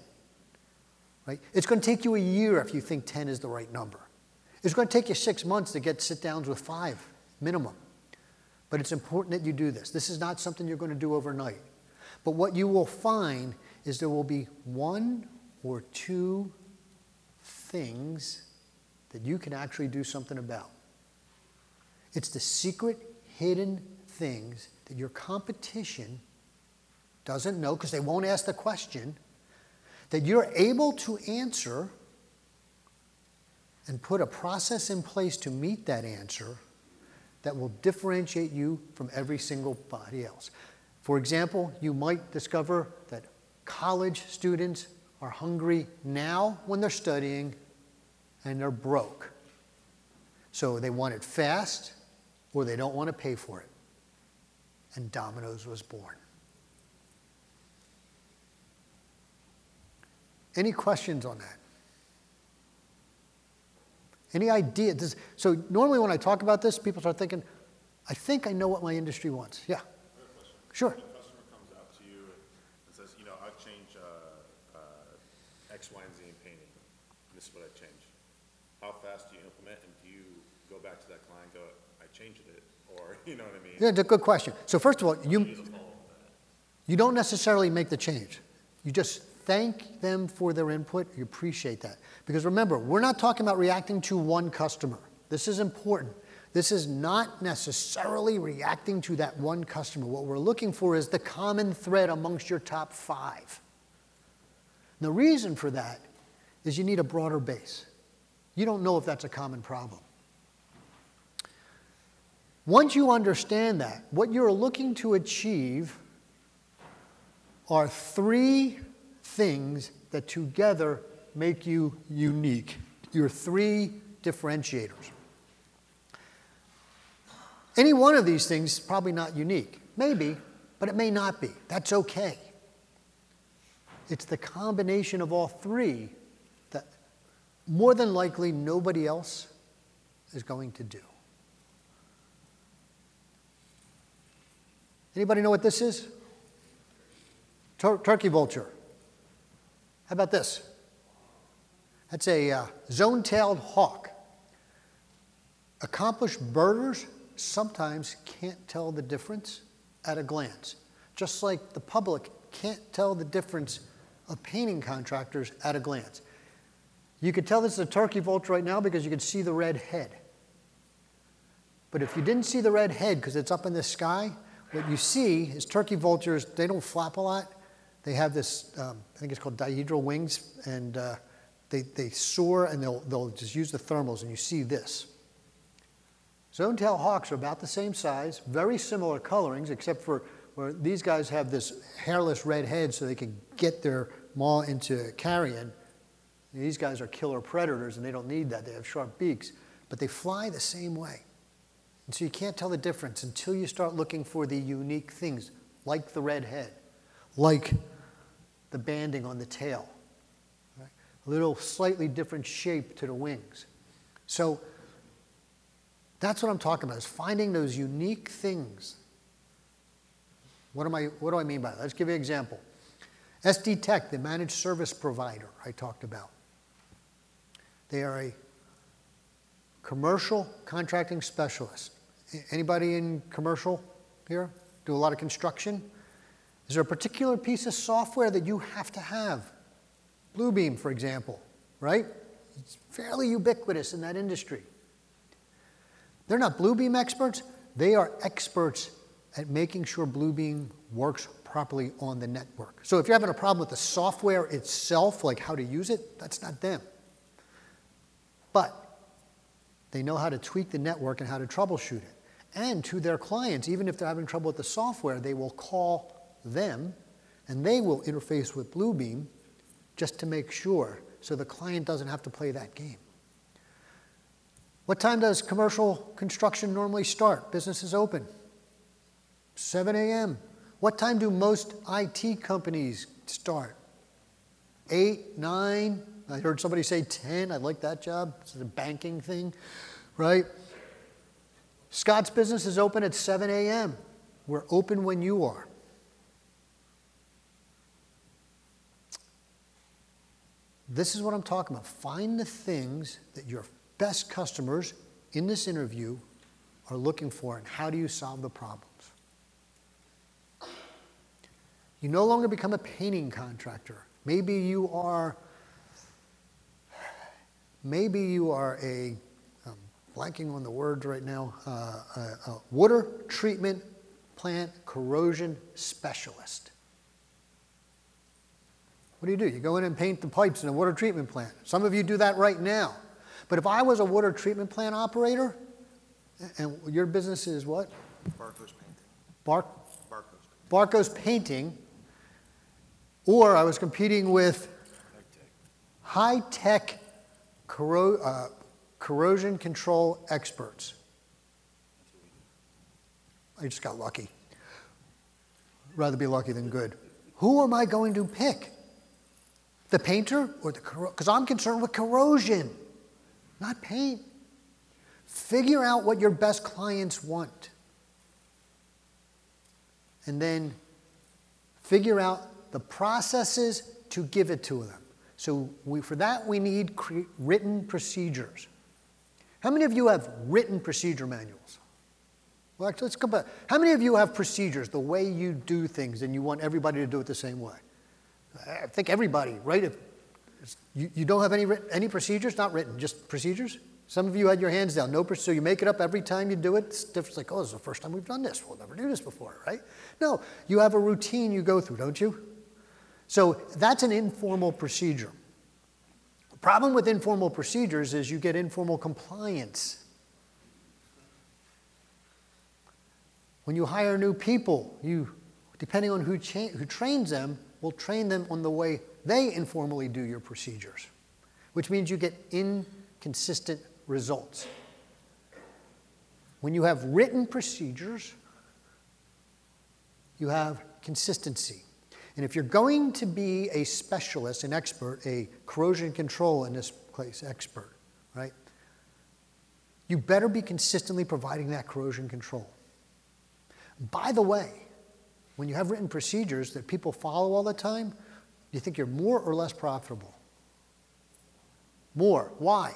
Speaker 2: Right? It's going to take you a year if you think 10 is the right number. It's going to take you six months to get sit downs with five minimum. But it's important that you do this. This is not something you're going to do overnight. But what you will find is there will be one or two things that you can actually do something about. It's the secret, hidden things that your competition doesn't know because they won't ask the question that you're able to answer and put a process in place to meet that answer that will differentiate you from every single body else. For example, you might discover that college students are hungry now when they're studying and they're broke. So they want it fast or they don't want to pay for it. And Domino's was born. Any questions on that? Any idea? So normally when I talk about this, people start thinking, I think I know what my industry wants. Yeah. Sure.
Speaker 6: When a customer comes out to you and says, you know, I've changed uh, uh, X, Y, and Z in painting. This is what I've changed. How fast do you implement, and do you go back to that client and go, I changed it, or you know what I mean?
Speaker 2: Yeah, it's a good question. So first of all, you you don't necessarily make the change. You just thank them for their input. You appreciate that. Because remember, we're not talking about reacting to one customer. This is important. This is not necessarily reacting to that one customer. What we're looking for is the common thread amongst your top five. The reason for that is you need a broader base. You don't know if that's a common problem. Once you understand that, what you're looking to achieve are three things that together make you unique. Your three differentiators. Any one of these things is probably not unique. Maybe, but it may not be. That's okay. It's the combination of all three that more than likely nobody else is going to do. Anybody know what this is? Tur- turkey vulture. How about this? That's a uh, zone tailed hawk. Accomplished birders sometimes can't tell the difference at a glance, just like the public can't tell the difference of painting contractors at a glance. You could tell this is a turkey vulture right now because you could see the red head. But if you didn't see the red head because it's up in the sky, what you see is turkey vultures, they don't flap a lot. They have this, um, I think it's called dihedral wings, and uh, they, they soar and they'll, they'll just use the thermals, and you see this. Zone-tail hawks are about the same size, very similar colorings, except for where these guys have this hairless red head so they can get their maw into carrion. These guys are killer predators and they don't need that. They have sharp beaks, but they fly the same way. And so you can't tell the difference until you start looking for the unique things, like the red head, like the banding on the tail, right? a little slightly different shape to the wings. So that's what I'm talking about, is finding those unique things. What, am I, what do I mean by that? Let's give you an example. SD Tech, the managed service provider I talked about. They are a commercial contracting specialist. Anybody in commercial here? Do a lot of construction? Is there a particular piece of software that you have to have? Bluebeam, for example, right? It's fairly ubiquitous in that industry. They're not Bluebeam experts, they are experts at making sure Bluebeam works properly on the network. So if you're having a problem with the software itself, like how to use it, that's not them. But they know how to tweak the network and how to troubleshoot it. And to their clients, even if they're having trouble with the software, they will call them and they will interface with Bluebeam just to make sure so the client doesn't have to play that game. What time does commercial construction normally start? Business is open. 7 a.m. What time do most IT companies start? 8, 9? I heard somebody say 10. I like that job. It's a banking thing, right? Scott's business is open at 7 a.m. We're open when you are. This is what I'm talking about. Find the things that your best customers in this interview are looking for, and how do you solve the problems? You no longer become a painting contractor. Maybe you are, maybe you are a, I'm blanking on the words right now, uh, a, a water treatment plant corrosion specialist. What do you do? You go in and paint the pipes in a water treatment plant. Some of you do that right now. But if I was a water treatment plant operator, and your business is what?
Speaker 5: Barco's painting.
Speaker 2: Bar-
Speaker 5: Barco's
Speaker 2: Barco's Painting, or I was competing with high tech corro- uh, corrosion control experts. I just got lucky. Rather be lucky than good. Who am I going to pick? The painter or the because I'm concerned with corrosion, not paint. Figure out what your best clients want. And then figure out the processes to give it to them. So we, for that, we need cre- written procedures. How many of you have written procedure manuals? Well, actually, let's come back. How many of you have procedures, the way you do things, and you want everybody to do it the same way? I think everybody, right? If you, you don't have any, any procedures, not written, just procedures? Some of you had your hands down, no, pro- so you make it up every time you do it. It's different. It's like, oh, this is the first time we've done this. We'll never do this before, right? No, you have a routine you go through, don't you? So that's an informal procedure. The problem with informal procedures is you get informal compliance. When you hire new people, you, depending on who, cha- who trains them, will train them on the way they informally do your procedures, which means you get inconsistent results. When you have written procedures, you have consistency. And if you're going to be a specialist, an expert, a corrosion control in this place expert, right? You better be consistently providing that corrosion control. By the way, when you have written procedures that people follow all the time, do you think you're more or less profitable? More. Why?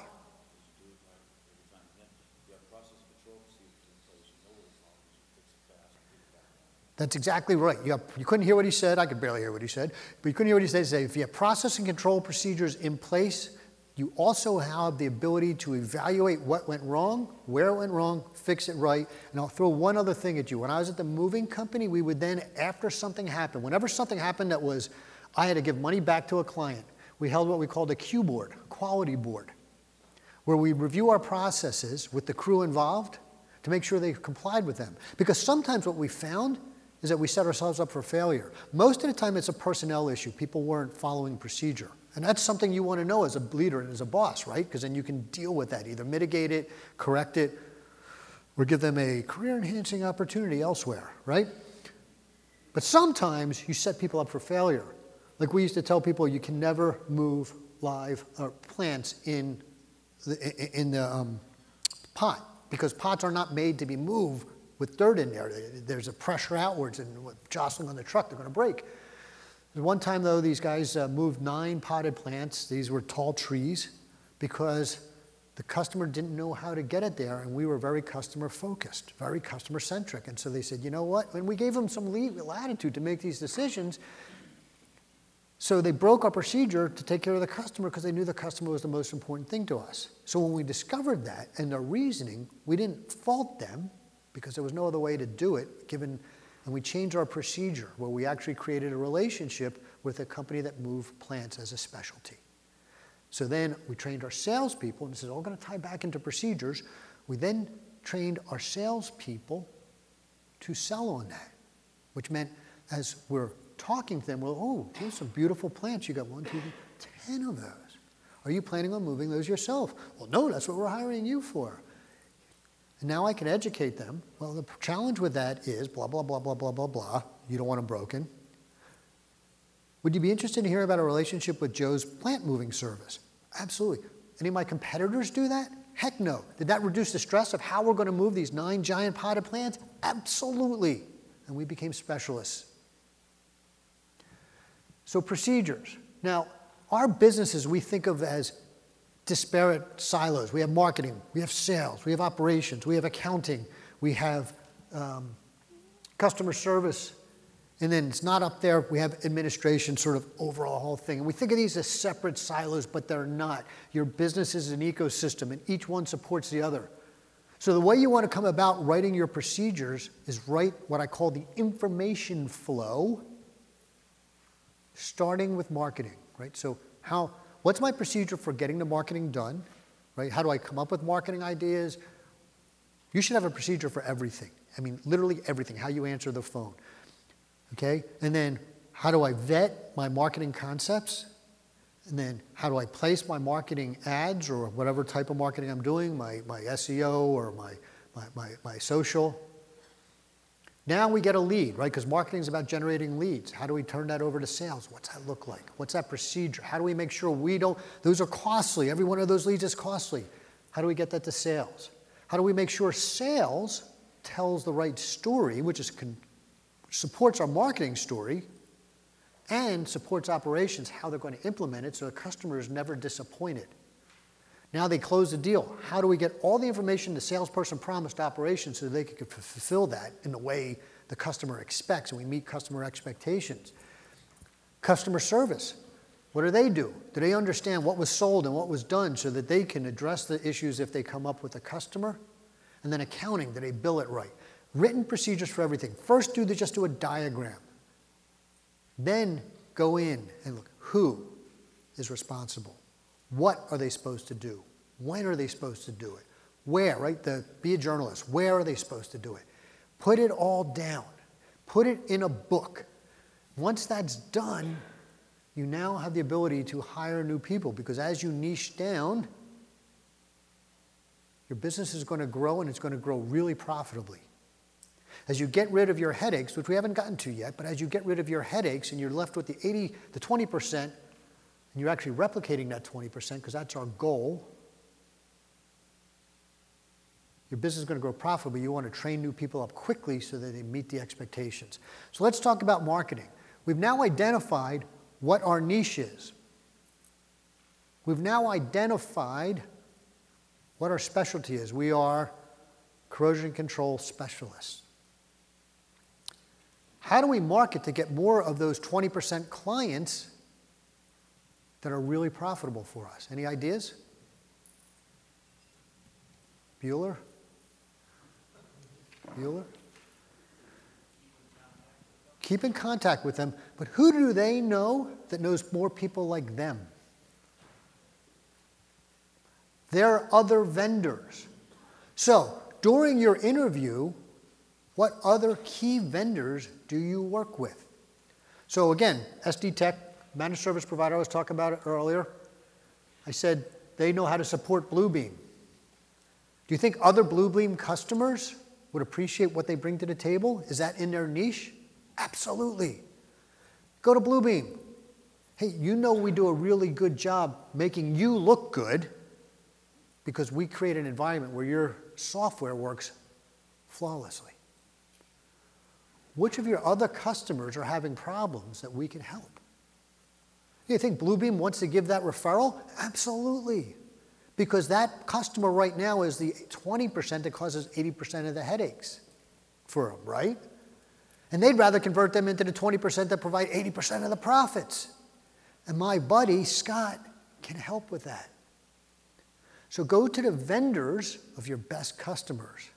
Speaker 2: That's exactly right. You, have, you couldn't hear what he said. I could barely hear what he said. But you couldn't hear what he said. He said, if you have process and control procedures in place, you also have the ability to evaluate what went wrong, where it went wrong, fix it right. And I'll throw one other thing at you. When I was at the moving company, we would then, after something happened, whenever something happened that was, I had to give money back to a client, we held what we called a Q board, a quality board, where we review our processes with the crew involved to make sure they complied with them. Because sometimes what we found is that we set ourselves up for failure. Most of the time, it's a personnel issue. People weren't following procedure. And that's something you want to know as a leader and as a boss, right? Because then you can deal with that, either mitigate it, correct it, or give them a career enhancing opportunity elsewhere, right? But sometimes you set people up for failure. Like we used to tell people, you can never move live or plants in the, in the um, pot because pots are not made to be moved with dirt in there. There's a pressure outwards, and jostling on the truck, they're going to break. One time, though, these guys uh, moved nine potted plants. These were tall trees because the customer didn't know how to get it there, and we were very customer focused, very customer centric. And so they said, you know what? And we gave them some latitude to make these decisions. So they broke our procedure to take care of the customer because they knew the customer was the most important thing to us. So when we discovered that and their reasoning, we didn't fault them because there was no other way to do it, given, and we changed our procedure where we actually created a relationship with a company that moved plants as a specialty. So then we trained our salespeople, and this is all going to tie back into procedures. We then trained our salespeople to sell on that, which meant as we're talking to them, well, oh, here's some beautiful plants. You got one, two, ten of those. Are you planning on moving those yourself? Well, no, that's what we're hiring you for. And now I can educate them. Well, the challenge with that is blah, blah, blah, blah, blah, blah, blah. You don't want them broken. Would you be interested in hearing about a relationship with Joe's plant moving service? Absolutely. Any of my competitors do that? Heck no. Did that reduce the stress of how we're going to move these nine giant potted plants? Absolutely. And we became specialists. So, procedures. Now, our businesses we think of as disparate silos. We have marketing, we have sales, we have operations, we have accounting, we have um, customer service, and then it's not up there. We have administration sort of overall whole thing. And we think of these as separate silos, but they're not. Your business is an ecosystem, and each one supports the other. So the way you want to come about writing your procedures is write what I call the information flow starting with marketing, right? So how, what's my procedure for getting the marketing done, right? How do I come up with marketing ideas? You should have a procedure for everything. I mean, literally everything, how you answer the phone, okay? And then how do I vet my marketing concepts? And then how do I place my marketing ads or whatever type of marketing I'm doing, my, my SEO or my, my, my, my social? Now we get a lead, right? Because marketing is about generating leads. How do we turn that over to sales? What's that look like? What's that procedure? How do we make sure we don't, those are costly. Every one of those leads is costly. How do we get that to sales? How do we make sure sales tells the right story, which is con- supports our marketing story, and supports operations, how they're going to implement it so the customer is never disappointed. Now they close the deal. How do we get all the information the salesperson promised operations so they can fulfill that in the way the customer expects and we meet customer expectations? Customer service. What do they do? Do they understand what was sold and what was done so that they can address the issues if they come up with a customer? And then accounting, do they bill it right? Written procedures for everything. First, do the, just do a diagram. Then go in and look who is responsible. What are they supposed to do? When are they supposed to do it? Where, right? The, be a journalist. Where are they supposed to do it? Put it all down. Put it in a book. Once that's done, you now have the ability to hire new people because as you niche down, your business is going to grow and it's going to grow really profitably. As you get rid of your headaches, which we haven't gotten to yet, but as you get rid of your headaches and you're left with the 80, the 20%, and you're actually replicating that 20% because that's our goal, your business is going to grow profitably. You want to train new people up quickly so that they meet the expectations. So let's talk about marketing. We've now identified what our niche is. We've now identified what our specialty is. We are corrosion control specialists. How do we market to get more of those 20% clients that are really profitable for us? Any ideas? Bueller? Bueller? Keep in contact with them, but who do they know that knows more people like them? There are other vendors. So, during your interview, what other key vendors do you work with? So again, SD Tech, managed service provider, I was talking about it earlier. I said they know how to support Bluebeam. Do you think other Bluebeam customers would appreciate what they bring to the table? Is that in their niche? Absolutely. Go to Bluebeam. Hey, you know we do a really good job making you look good because we create an environment where your software works flawlessly. Which of your other customers are having problems that we can help? You think Bluebeam wants to give that referral? Absolutely. Because that customer right now is the 20% that causes 80% of the headaches for them, right? And they'd rather convert them into the 20% that provide 80% of the profits. And my buddy, Scott, can help with that. So go to the vendors of your best customers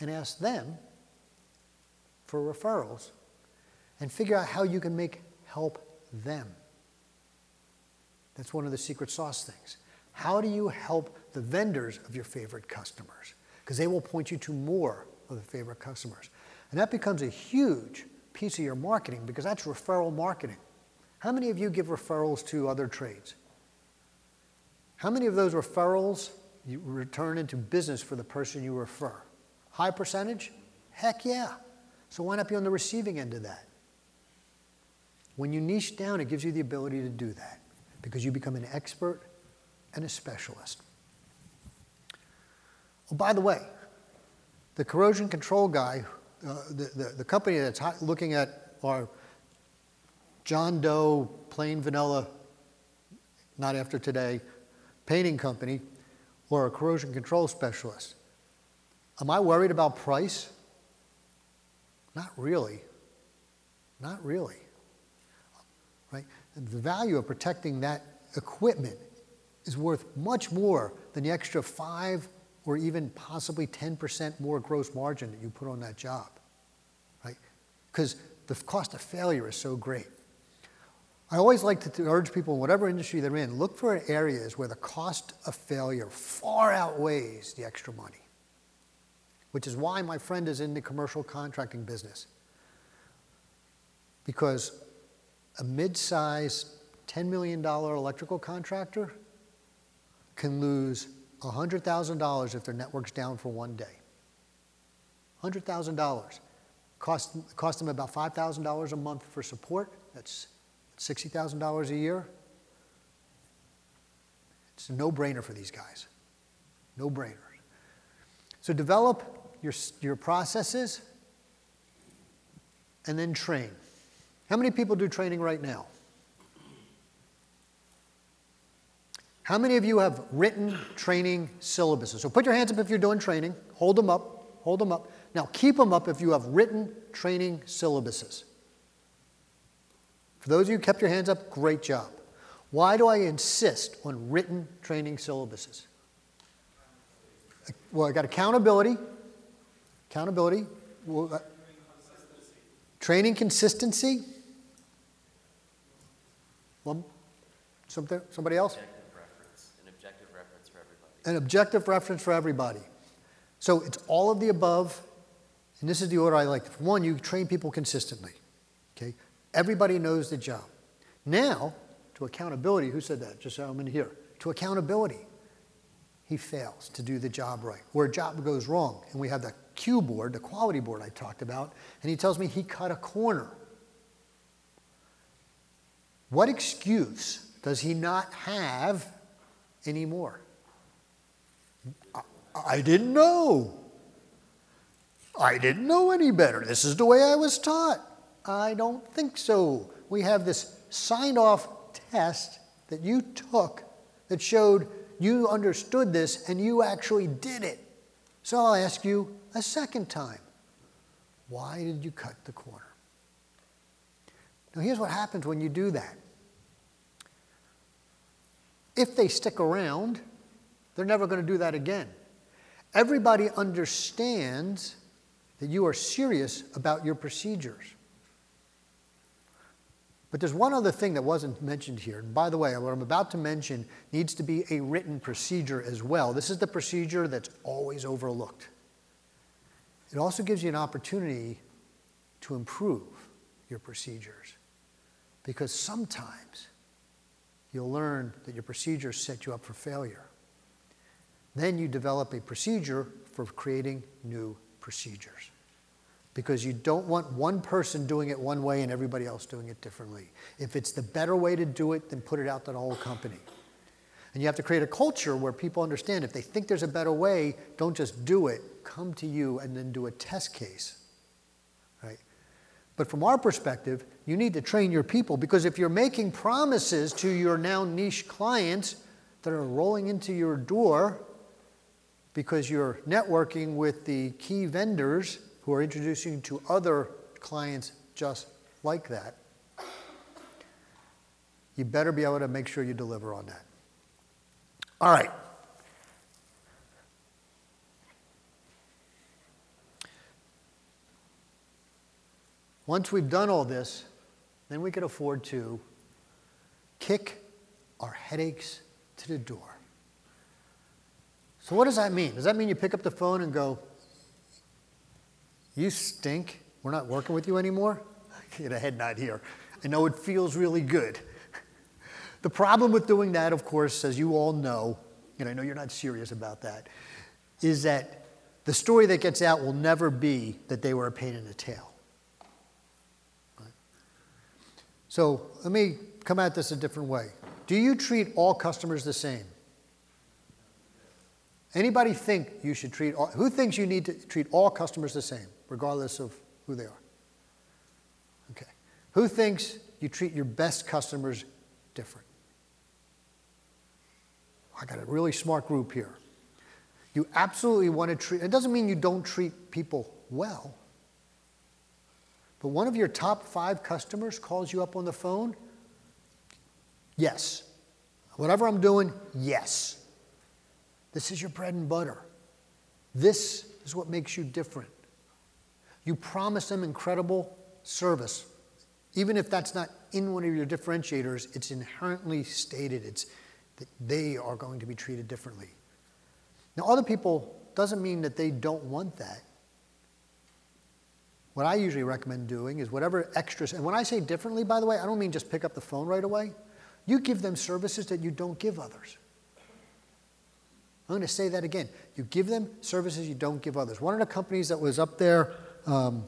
Speaker 2: and ask them for referrals and figure out how you can make help them. That's one of the secret sauce things. How do you help the vendors of your favorite customers? Because they will point you to more of the favorite customers. And that becomes a huge piece of your marketing because that's referral marketing. How many of you give referrals to other trades? How many of those referrals you return into business for the person you refer? High percentage? Heck yeah. So why not be on the receiving end of that? When you niche down, it gives you the ability to do that because you become an expert and a specialist. Oh, by the way, the corrosion control guy, uh, the, the, the, company that's looking at our John Doe, plain vanilla, not after today, painting company, or a corrosion control specialist. Am I worried about price? Not really. Not really. The value of protecting that equipment is worth much more than the extra five or even possibly 10% more gross margin that you put on that job. Right? Because the cost of failure is so great. I always like to urge people in whatever industry they're in, look for areas where the cost of failure far outweighs the extra money, which is why my friend is in the commercial contracting business. Because a mid sized $10 million electrical contractor can lose $100,000 if their network's down for one day. $100,000. Cost, cost them about $5,000 a month for support. That's $60,000 a year. It's a no brainer for these guys. No brainer. So develop your, your processes and then train. How many people do training right now? How many of you have written training syllabuses? So put your hands up if you're doing training. Hold them up. Hold them up. Now keep them up if you have written training syllabuses. For those of you who kept your hands up, great job. Why do I insist on written training syllabuses? Well, I got accountability. Accountability. Well, uh, training consistency. Well, something, somebody else?
Speaker 4: Objective reference, an objective reference for everybody.
Speaker 2: An objective reference for everybody. So it's all of the above, and this is the order I like. One, you train people consistently. Okay? Everybody knows the job. Now, to accountability, who said that? Just so I'm in here. To accountability, he fails to do the job right. Where a job goes wrong, and we have the Q board, the quality board I talked about, and he tells me he cut a corner. What excuse does he not have anymore? I, I didn't know. I didn't know any better. This is the way I was taught. I don't think so. We have this signed off test that you took that showed you understood this and you actually did it. So I'll ask you a second time why did you cut the corner? Now, here's what happens when you do that. If they stick around, they're never going to do that again. Everybody understands that you are serious about your procedures. But there's one other thing that wasn't mentioned here. And by the way, what I'm about to mention needs to be a written procedure as well. This is the procedure that's always overlooked. It also gives you an opportunity to improve your procedures. Because sometimes you'll learn that your procedures set you up for failure. Then you develop a procedure for creating new procedures because you don't want one person doing it one way and everybody else doing it differently. If it's the better way to do it, then put it out to the whole company. And you have to create a culture where people understand if they think there's a better way, don't just do it, come to you and then do a test case. But from our perspective, you need to train your people because if you're making promises to your now niche clients that are rolling into your door because you're networking with the key vendors who are introducing you to other clients just like that, you better be able to make sure you deliver on that. All right. Once we've done all this, then we can afford to kick our headaches to the door. So, what does that mean? Does that mean you pick up the phone and go, You stink. We're not working with you anymore? Get a head nod here. I know it feels really good. The problem with doing that, of course, as you all know, and I know you're not serious about that, is that the story that gets out will never be that they were a pain in the tail. Right? So let me come at this a different way. Do you treat all customers the same? Anybody think you should treat all, who thinks you need to treat all customers the same, regardless of who they are? Okay. Who thinks you treat your best customers different? I got a really smart group here. You absolutely want to treat, it doesn't mean you don't treat people well. But one of your top five customers calls you up on the phone? Yes. Whatever I'm doing, yes. This is your bread and butter. This is what makes you different. You promise them incredible service. Even if that's not in one of your differentiators, it's inherently stated it's that they are going to be treated differently. Now, other people doesn't mean that they don't want that. What I usually recommend doing is whatever extras, and when I say differently, by the way, I don't mean just pick up the phone right away. You give them services that you don't give others. I'm going to say that again. You give them services you don't give others. One of the companies that was up there, um,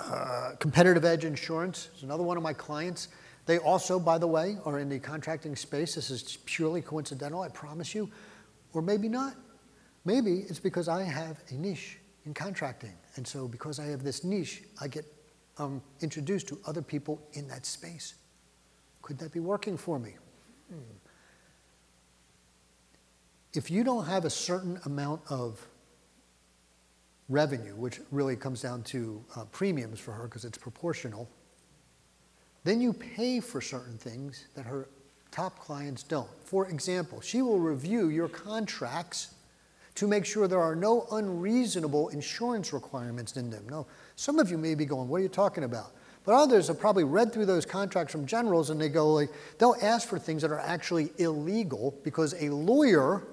Speaker 2: uh, Competitive Edge Insurance, is another one of my clients. They also, by the way, are in the contracting space. This is purely coincidental, I promise you. Or maybe not. Maybe it's because I have a niche in contracting. And so, because I have this niche, I get um, introduced to other people in that space. Could that be working for me? Hmm. If you don't have a certain amount of revenue, which really comes down to uh, premiums for her because it's proportional, then you pay for certain things that her top clients don't. For example, she will review your contracts to make sure there are no unreasonable insurance requirements in them. Now, some of you may be going, What are you talking about? But others have probably read through those contracts from generals and they go, like, they'll ask for things that are actually illegal because a lawyer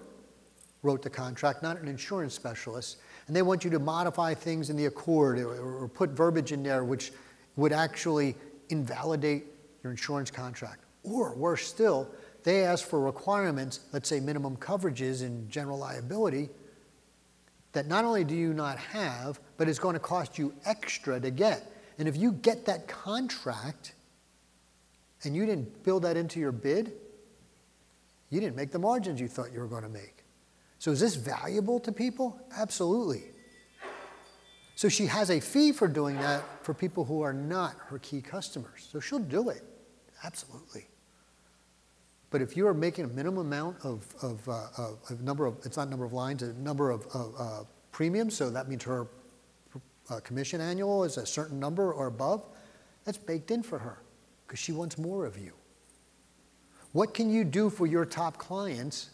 Speaker 2: wrote the contract, not an insurance specialist. And they want you to modify things in the ACORD or, or put verbiage in there which would actually invalidate your insurance contract. Or worse still, they ask for requirements, let's say minimum coverages in general liability, that not only do you not have, but it's going to cost you extra to get. And if you get that contract and you didn't build that into your bid, you didn't make the margins you thought you were going to make. So is this valuable to people? Absolutely. So she has a fee for doing that for people who are not her key customers. So she'll do it. Absolutely. But if you are making a minimum amount of, of, uh, of, of number of, it's not number of lines, a number of, of uh, premiums, so that means her uh, commission annual is a certain number or above, that's baked in for her because she wants more of you. What can you do for your top clients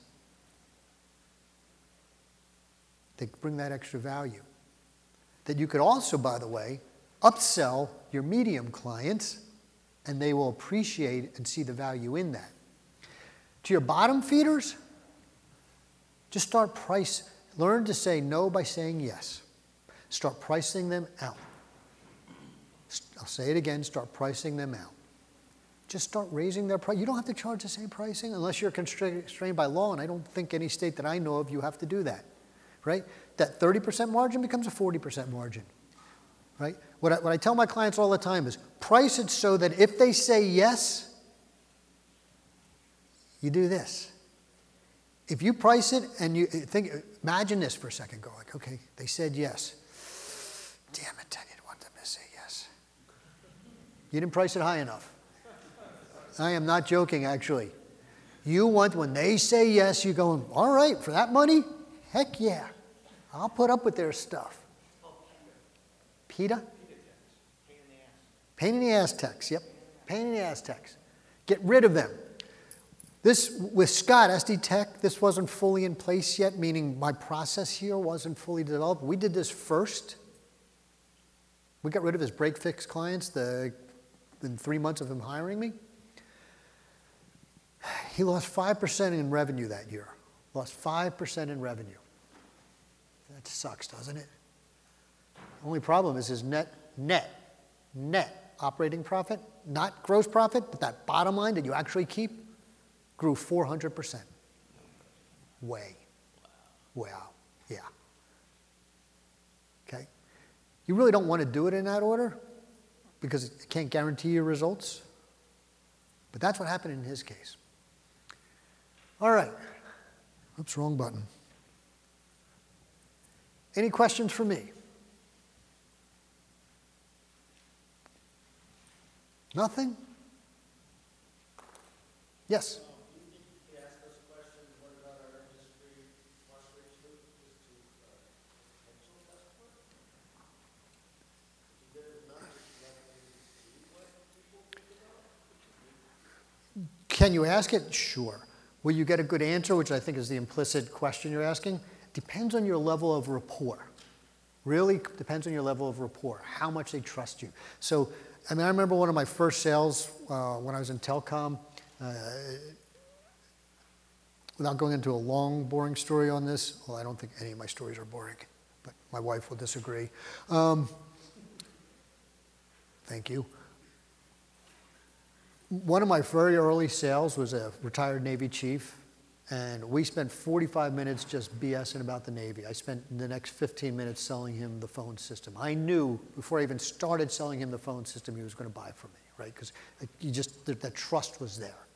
Speaker 2: that bring that extra value? That you could also, by the way, upsell your medium clients and they will appreciate and see the value in that. To your bottom feeders, just start price. Learn to say no by saying yes. Start pricing them out. I'll say it again start pricing them out. Just start raising their price. You don't have to charge the same pricing unless you're constrained by law, and I don't think any state that I know of you have to do that. Right? That 30% margin becomes a 40% margin. Right? What I, what I tell my clients all the time is price it so that if they say yes, you do this. If you price it and you think, imagine this for a second. Go like, okay, they said yes. Damn it, I didn't want them to say yes. You didn't price it high enough. I am not joking, actually. You want, when they say yes, you go, all right, for that money? Heck yeah. I'll put up with their stuff. PITA? Pain in the ass tax, yep. Pain in the ass tax. Get rid of them. This, with Scott, SD Tech, this wasn't fully in place yet, meaning my process here wasn't fully developed. We did this first. We got rid of his break fix clients the, in three months of him hiring me. He lost 5% in revenue that year. Lost 5% in revenue. That sucks, doesn't it? The only problem is his net, net, net operating profit, not gross profit, but that bottom line that you actually keep, grew 400%. Way. Wow. Yeah. Okay? You really don't want to do it in that order because it can't guarantee your results. But that's what happened in his case. All right. Oops, wrong button. Any questions for me? Nothing? Yes. Can you ask it? Sure. Will you get a good answer, which I think is the implicit question you're asking? Depends on your level of rapport. Really depends on your level of rapport, how much they trust you. So I mean, I remember one of my first sales uh, when I was in telecom. Uh, without going into a long, boring story on this, well, I don't think any of my stories are boring, but my wife will disagree. Um, thank you. One of my very early sales was a retired Navy chief, and we spent 45 minutes just BSing about the Navy. I spent the next 15 minutes selling him the phone system. I knew before I even started selling him the phone system he was going to buy from me, right? Because you just, the, the trust was there.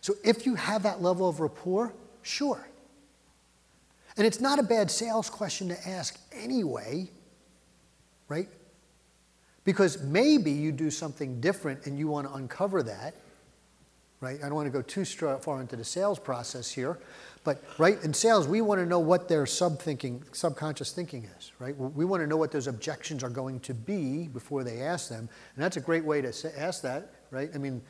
Speaker 2: So if you have that level of rapport, Sure. And it's not a bad sales question to ask anyway, right? Because maybe you do something different and you want to uncover that, right? I don't want to go too far into the sales process here, but right in sales, we want to know what their sub thinking, subconscious thinking is, right? We want to know what those objections are going to be before they ask them, and that's a great way to ask that, right? I mean,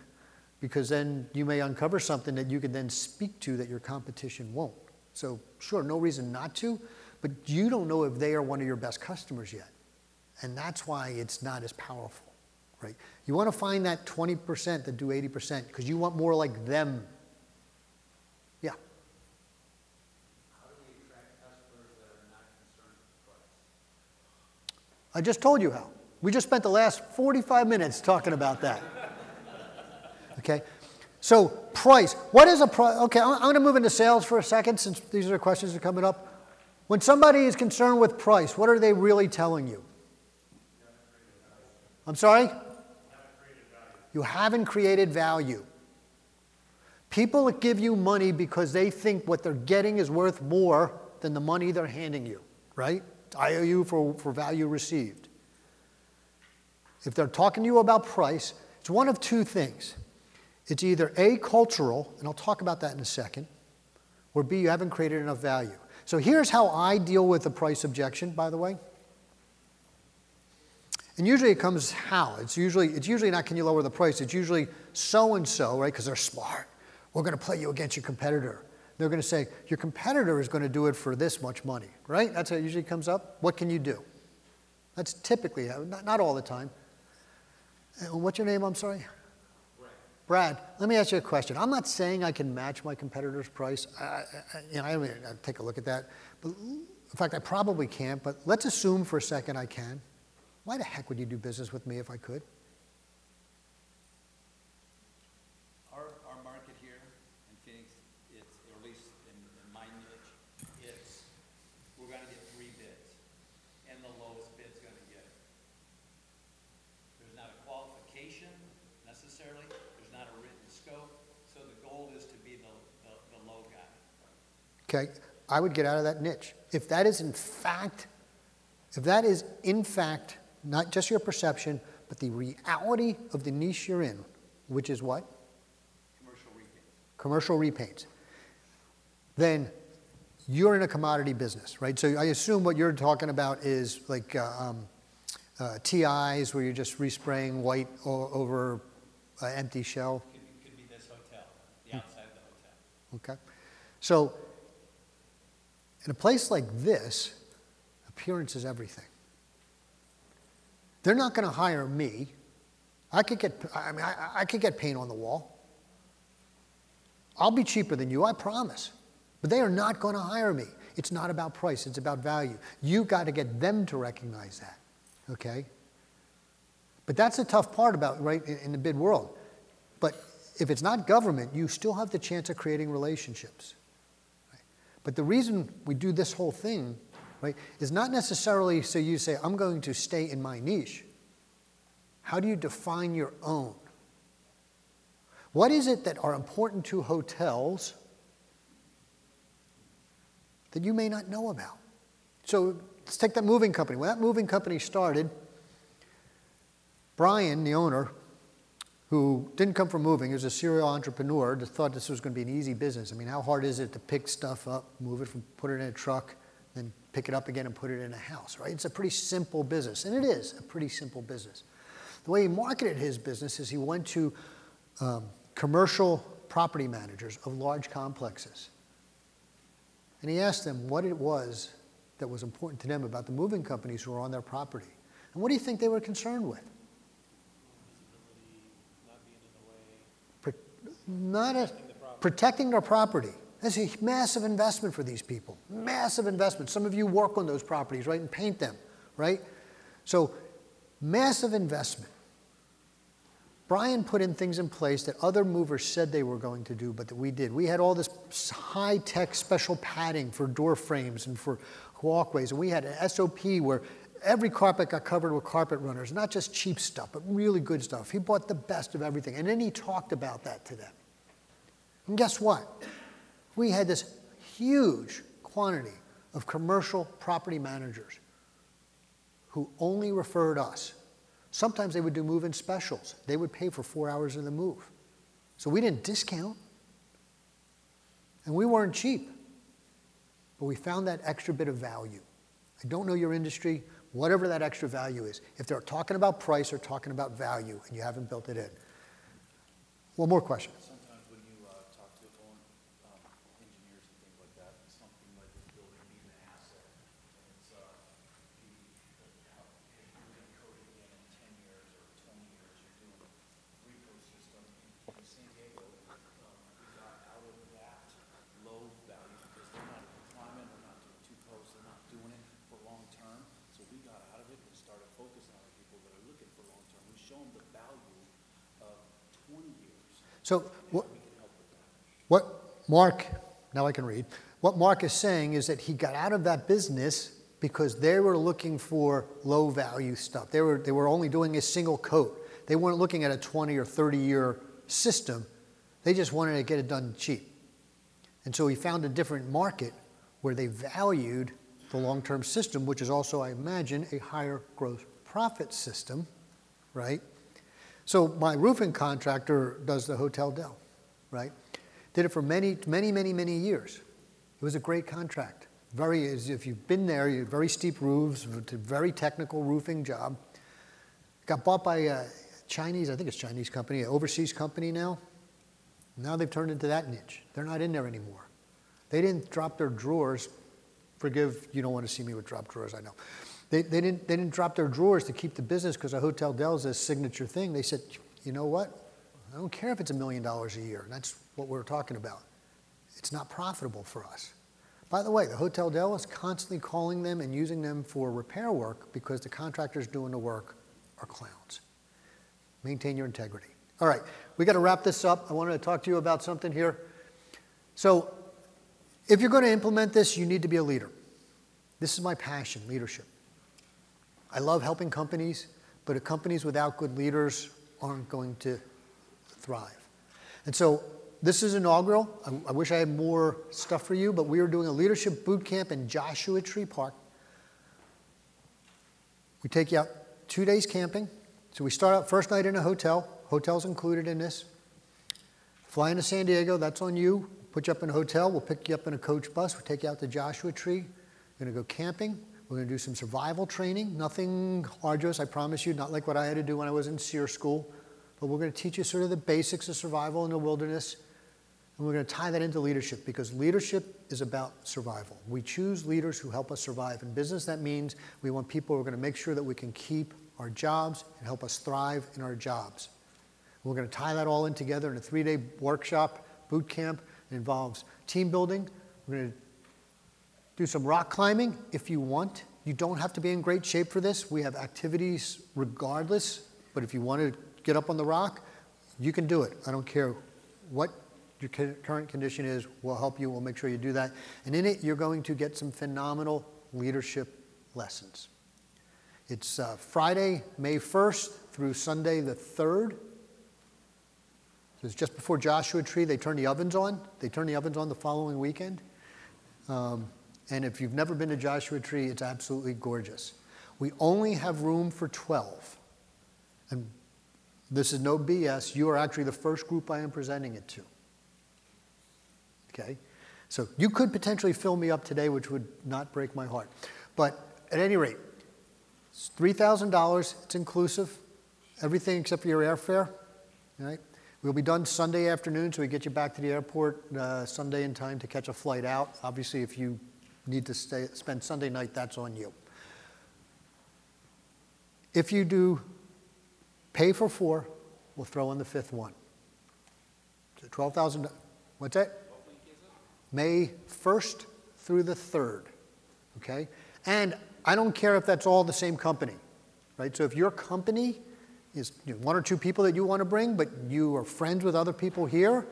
Speaker 2: because then you may uncover something that you can then speak to that your competition won't. So, sure, no reason not to, but you don't know if they are one of your best customers yet. And that's why it's not as powerful, right? You want to find that 20% that do 80% because you want more like them. Yeah.
Speaker 3: How do we attract customers that are not concerned with price?
Speaker 2: I just told you how. We just spent the last 45 minutes talking about that. Okay? So, price. What is a price? Okay, I'm going to move into sales for a second since these are questions that are coming up. When somebody is concerned with price, what are they really telling you? I'm sorry? You haven't created value. People give you money because they think what they're getting is worth more than the money they're handing you, right? IOU for, for value received. If they're talking to you about price, it's one of two things. It's either A, cultural, and I'll talk about that in a second, or B, you haven't created enough value. So here's how I deal with the price objection, by the way. And usually it comes how? It's usually, it's usually not can you lower the price, it's usually so and so, right? Because they're smart. We're going to play you against your competitor. They're going to say, your competitor is going to do it for this much money, right? That's how it usually comes up. What can you do? That's typically, not, not all the time. Uh, what's your name? I'm sorry? Brad, let me ask you a question. I'm not saying I can match my competitor's price. I, I, you know, I I'd take a look at that. But in fact, I probably can't, but let's assume for a second I can. Why the heck would you do business with me if I could?
Speaker 7: our market here in phoenix, it's at least in my niche, we're going to get three bids, and the lowest bid's going to get it. there's not a qualification necessarily, there's not a written scope, so the goal is to be the low guy.
Speaker 2: Okay, I would get out of that niche. If that is in fact, if that is in fact not just your perception, but the reality of the niche you're in, which is what?
Speaker 3: Commercial repaints.
Speaker 2: Commercial repaints. Then you're in a commodity business, right? So I assume what you're talking about is like uh, um, uh, TIs where you're just respraying white o- over an empty shell.
Speaker 3: Could, could be this hotel, the outside of the hotel. Okay.
Speaker 2: So in a place like this, appearance is everything. They're not going to hire me. I could get, I mean, I, I could get paint on the wall. I'll be cheaper than you, I promise. But they are not going to hire me. It's not about price, it's about value. You've got to get them to recognize that, okay? But that's the tough part about, right, in, in the bid world. But if it's not government, you still have the chance of creating relationships. But the reason we do this whole thing, right, is not necessarily so you say, I'm going to stay in my niche. How do you define your own? What is it that are important to hotels that you may not know about? So let's take that moving company. When that moving company started, Brian, the owner, who didn't come from moving, he was a serial entrepreneur, just thought this was going to be an easy business. I mean, how hard is it to pick stuff up, move it from, put it in a truck, then pick it up again and put it in a house, right? It's a pretty simple business, and it is a pretty simple business. The way he marketed his business is he went to um, commercial property managers of large complexes. And he asked them what it was that was important to them about the moving companies who were on their property. And what do you think they were concerned with? Not, Pro- not a, the protecting their property. That's a massive investment for these people. Massive investment. Some of you work on those properties, right, and paint them, right? So, massive investment. Brian put in things in place that other movers said they were going to do, but that we did. We had all this high tech special padding for door frames and for walkways, and we had an SOP where every carpet got covered with carpet runners, not just cheap stuff, but really good stuff. He bought the best of everything, and then he talked about that to them. And guess what? We had this huge quantity of commercial property managers who only referred us Sometimes they would do move in specials. They would pay for four hours in the move. So we didn't discount. And we weren't cheap. But we found that extra bit of value. I don't know your industry, whatever that extra value is. If they're talking about price or talking about value and you haven't built it in. One more question.
Speaker 7: Sometimes when you uh, talk to own, um, engineers and things like that, something like this building being an asset, and it's uh, the, how, if you're going to code it again in ten years or twenty years, you're doing a repo system. In San Diego, um, we got out of that low value because they're not climbing, they're not doing two posts, they're not doing it for long term. So we got out of it and started focusing on the people that are looking for long term. We show them the value of twenty years.
Speaker 2: So, what, what Mark, now I can read, what Mark is saying is that he got out of that business because they were looking for low value stuff. They were, they were only doing a single coat. They weren't looking at a 20 or 30 year system. They just wanted to get it done cheap. And so he found a different market where they valued the long term system, which is also, I imagine, a higher gross profit system, right? So my roofing contractor does the Hotel Del, right? Did it for many, many, many, many years. It was a great contract. Very, if you've been there, you very steep roofs, very technical roofing job. Got bought by a Chinese, I think it's Chinese company, an overseas company now. Now they've turned into that niche. They're not in there anymore. They didn't drop their drawers. Forgive, you don't want to see me with drop drawers, I know. They, they, didn't, they didn't drop their drawers to keep the business because a Hotel Del is a signature thing. They said, you know what? I don't care if it's a million dollars a year. That's what we're talking about. It's not profitable for us. By the way, the Hotel Del is constantly calling them and using them for repair work because the contractors doing the work are clowns. Maintain your integrity. All right, we got to wrap this up. I wanted to talk to you about something here. So, if you're going to implement this, you need to be a leader. This is my passion leadership. I love helping companies, but companies without good leaders aren't going to thrive. And so this is inaugural. I, I, wish I had more stuff for you, but we are doing a leadership boot camp in Joshua Tree Park. We take you out two days camping. So we start out first night in a hotel. Hotels included in this. Fly into San Diego, that's on you. Put you up in a hotel. We'll pick you up in a coach bus. We'll take you out to Joshua Tree. We're going to go camping. We're going to do some survival training. Nothing arduous, I promise you, not like what I had to do when I was in SERE school. But we're going to teach you sort of the basics of survival in the wilderness. And we're going to tie that into leadership because leadership is about survival. We choose leaders who help us survive. In business, that means we want people who are going to make sure that we can keep our jobs and help us thrive in our jobs. We're going to tie that all in together in a three day workshop, boot camp. It involves team building. We're going to do some rock climbing if you want. You don't have to be in great shape for this. We have activities regardless, but if you want to get up on the rock, you can do it. I don't care what your current condition is, we'll help you, we'll make sure you do that. And in it, you're going to get some phenomenal leadership lessons. It's uh, Friday, May 1st through Sunday the 3rd. It's just before Joshua Tree. They turn the ovens on. They turn the ovens on the following weekend. Um, and if you've never been to Joshua Tree, it's absolutely gorgeous. We only have room for 12. And this is no BS. You are actually the first group I am presenting it to. Okay? So you could potentially fill me up today, which would not break my heart. But at any rate, it's $3,000. It's inclusive. Everything except for your airfare. Right? We'll be done Sunday afternoon, so we get you back to the airport uh, Sunday in time to catch a flight out. Obviously, if you need to stay, spend Sunday night, that's on you. If you do pay for four, we'll throw in the fifth one. So Twelve thousand, what's that? May first through the third, okay? And I don't care if that's all the same company, right? So if your company is you know, one or two people that you want to bring, but you are friends with other people here,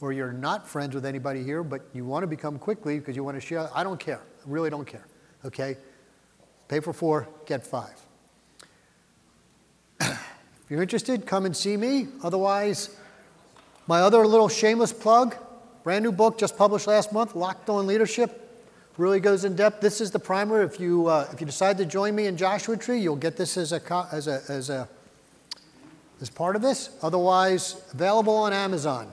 Speaker 2: or you're not friends with anybody here, but you want to become quickly because you want to share, I don't care. I really don't care, okay? Pay for four, get five. if you're interested, come and see me. Otherwise, my other little shameless plug, brand new book just published last month, Locked On Leadership. Really goes in depth. This is the primer. If you, uh, if you decide to join me in Joshua Tree, you'll get this as a, as a, as a, as part of this. Otherwise, available on Amazon.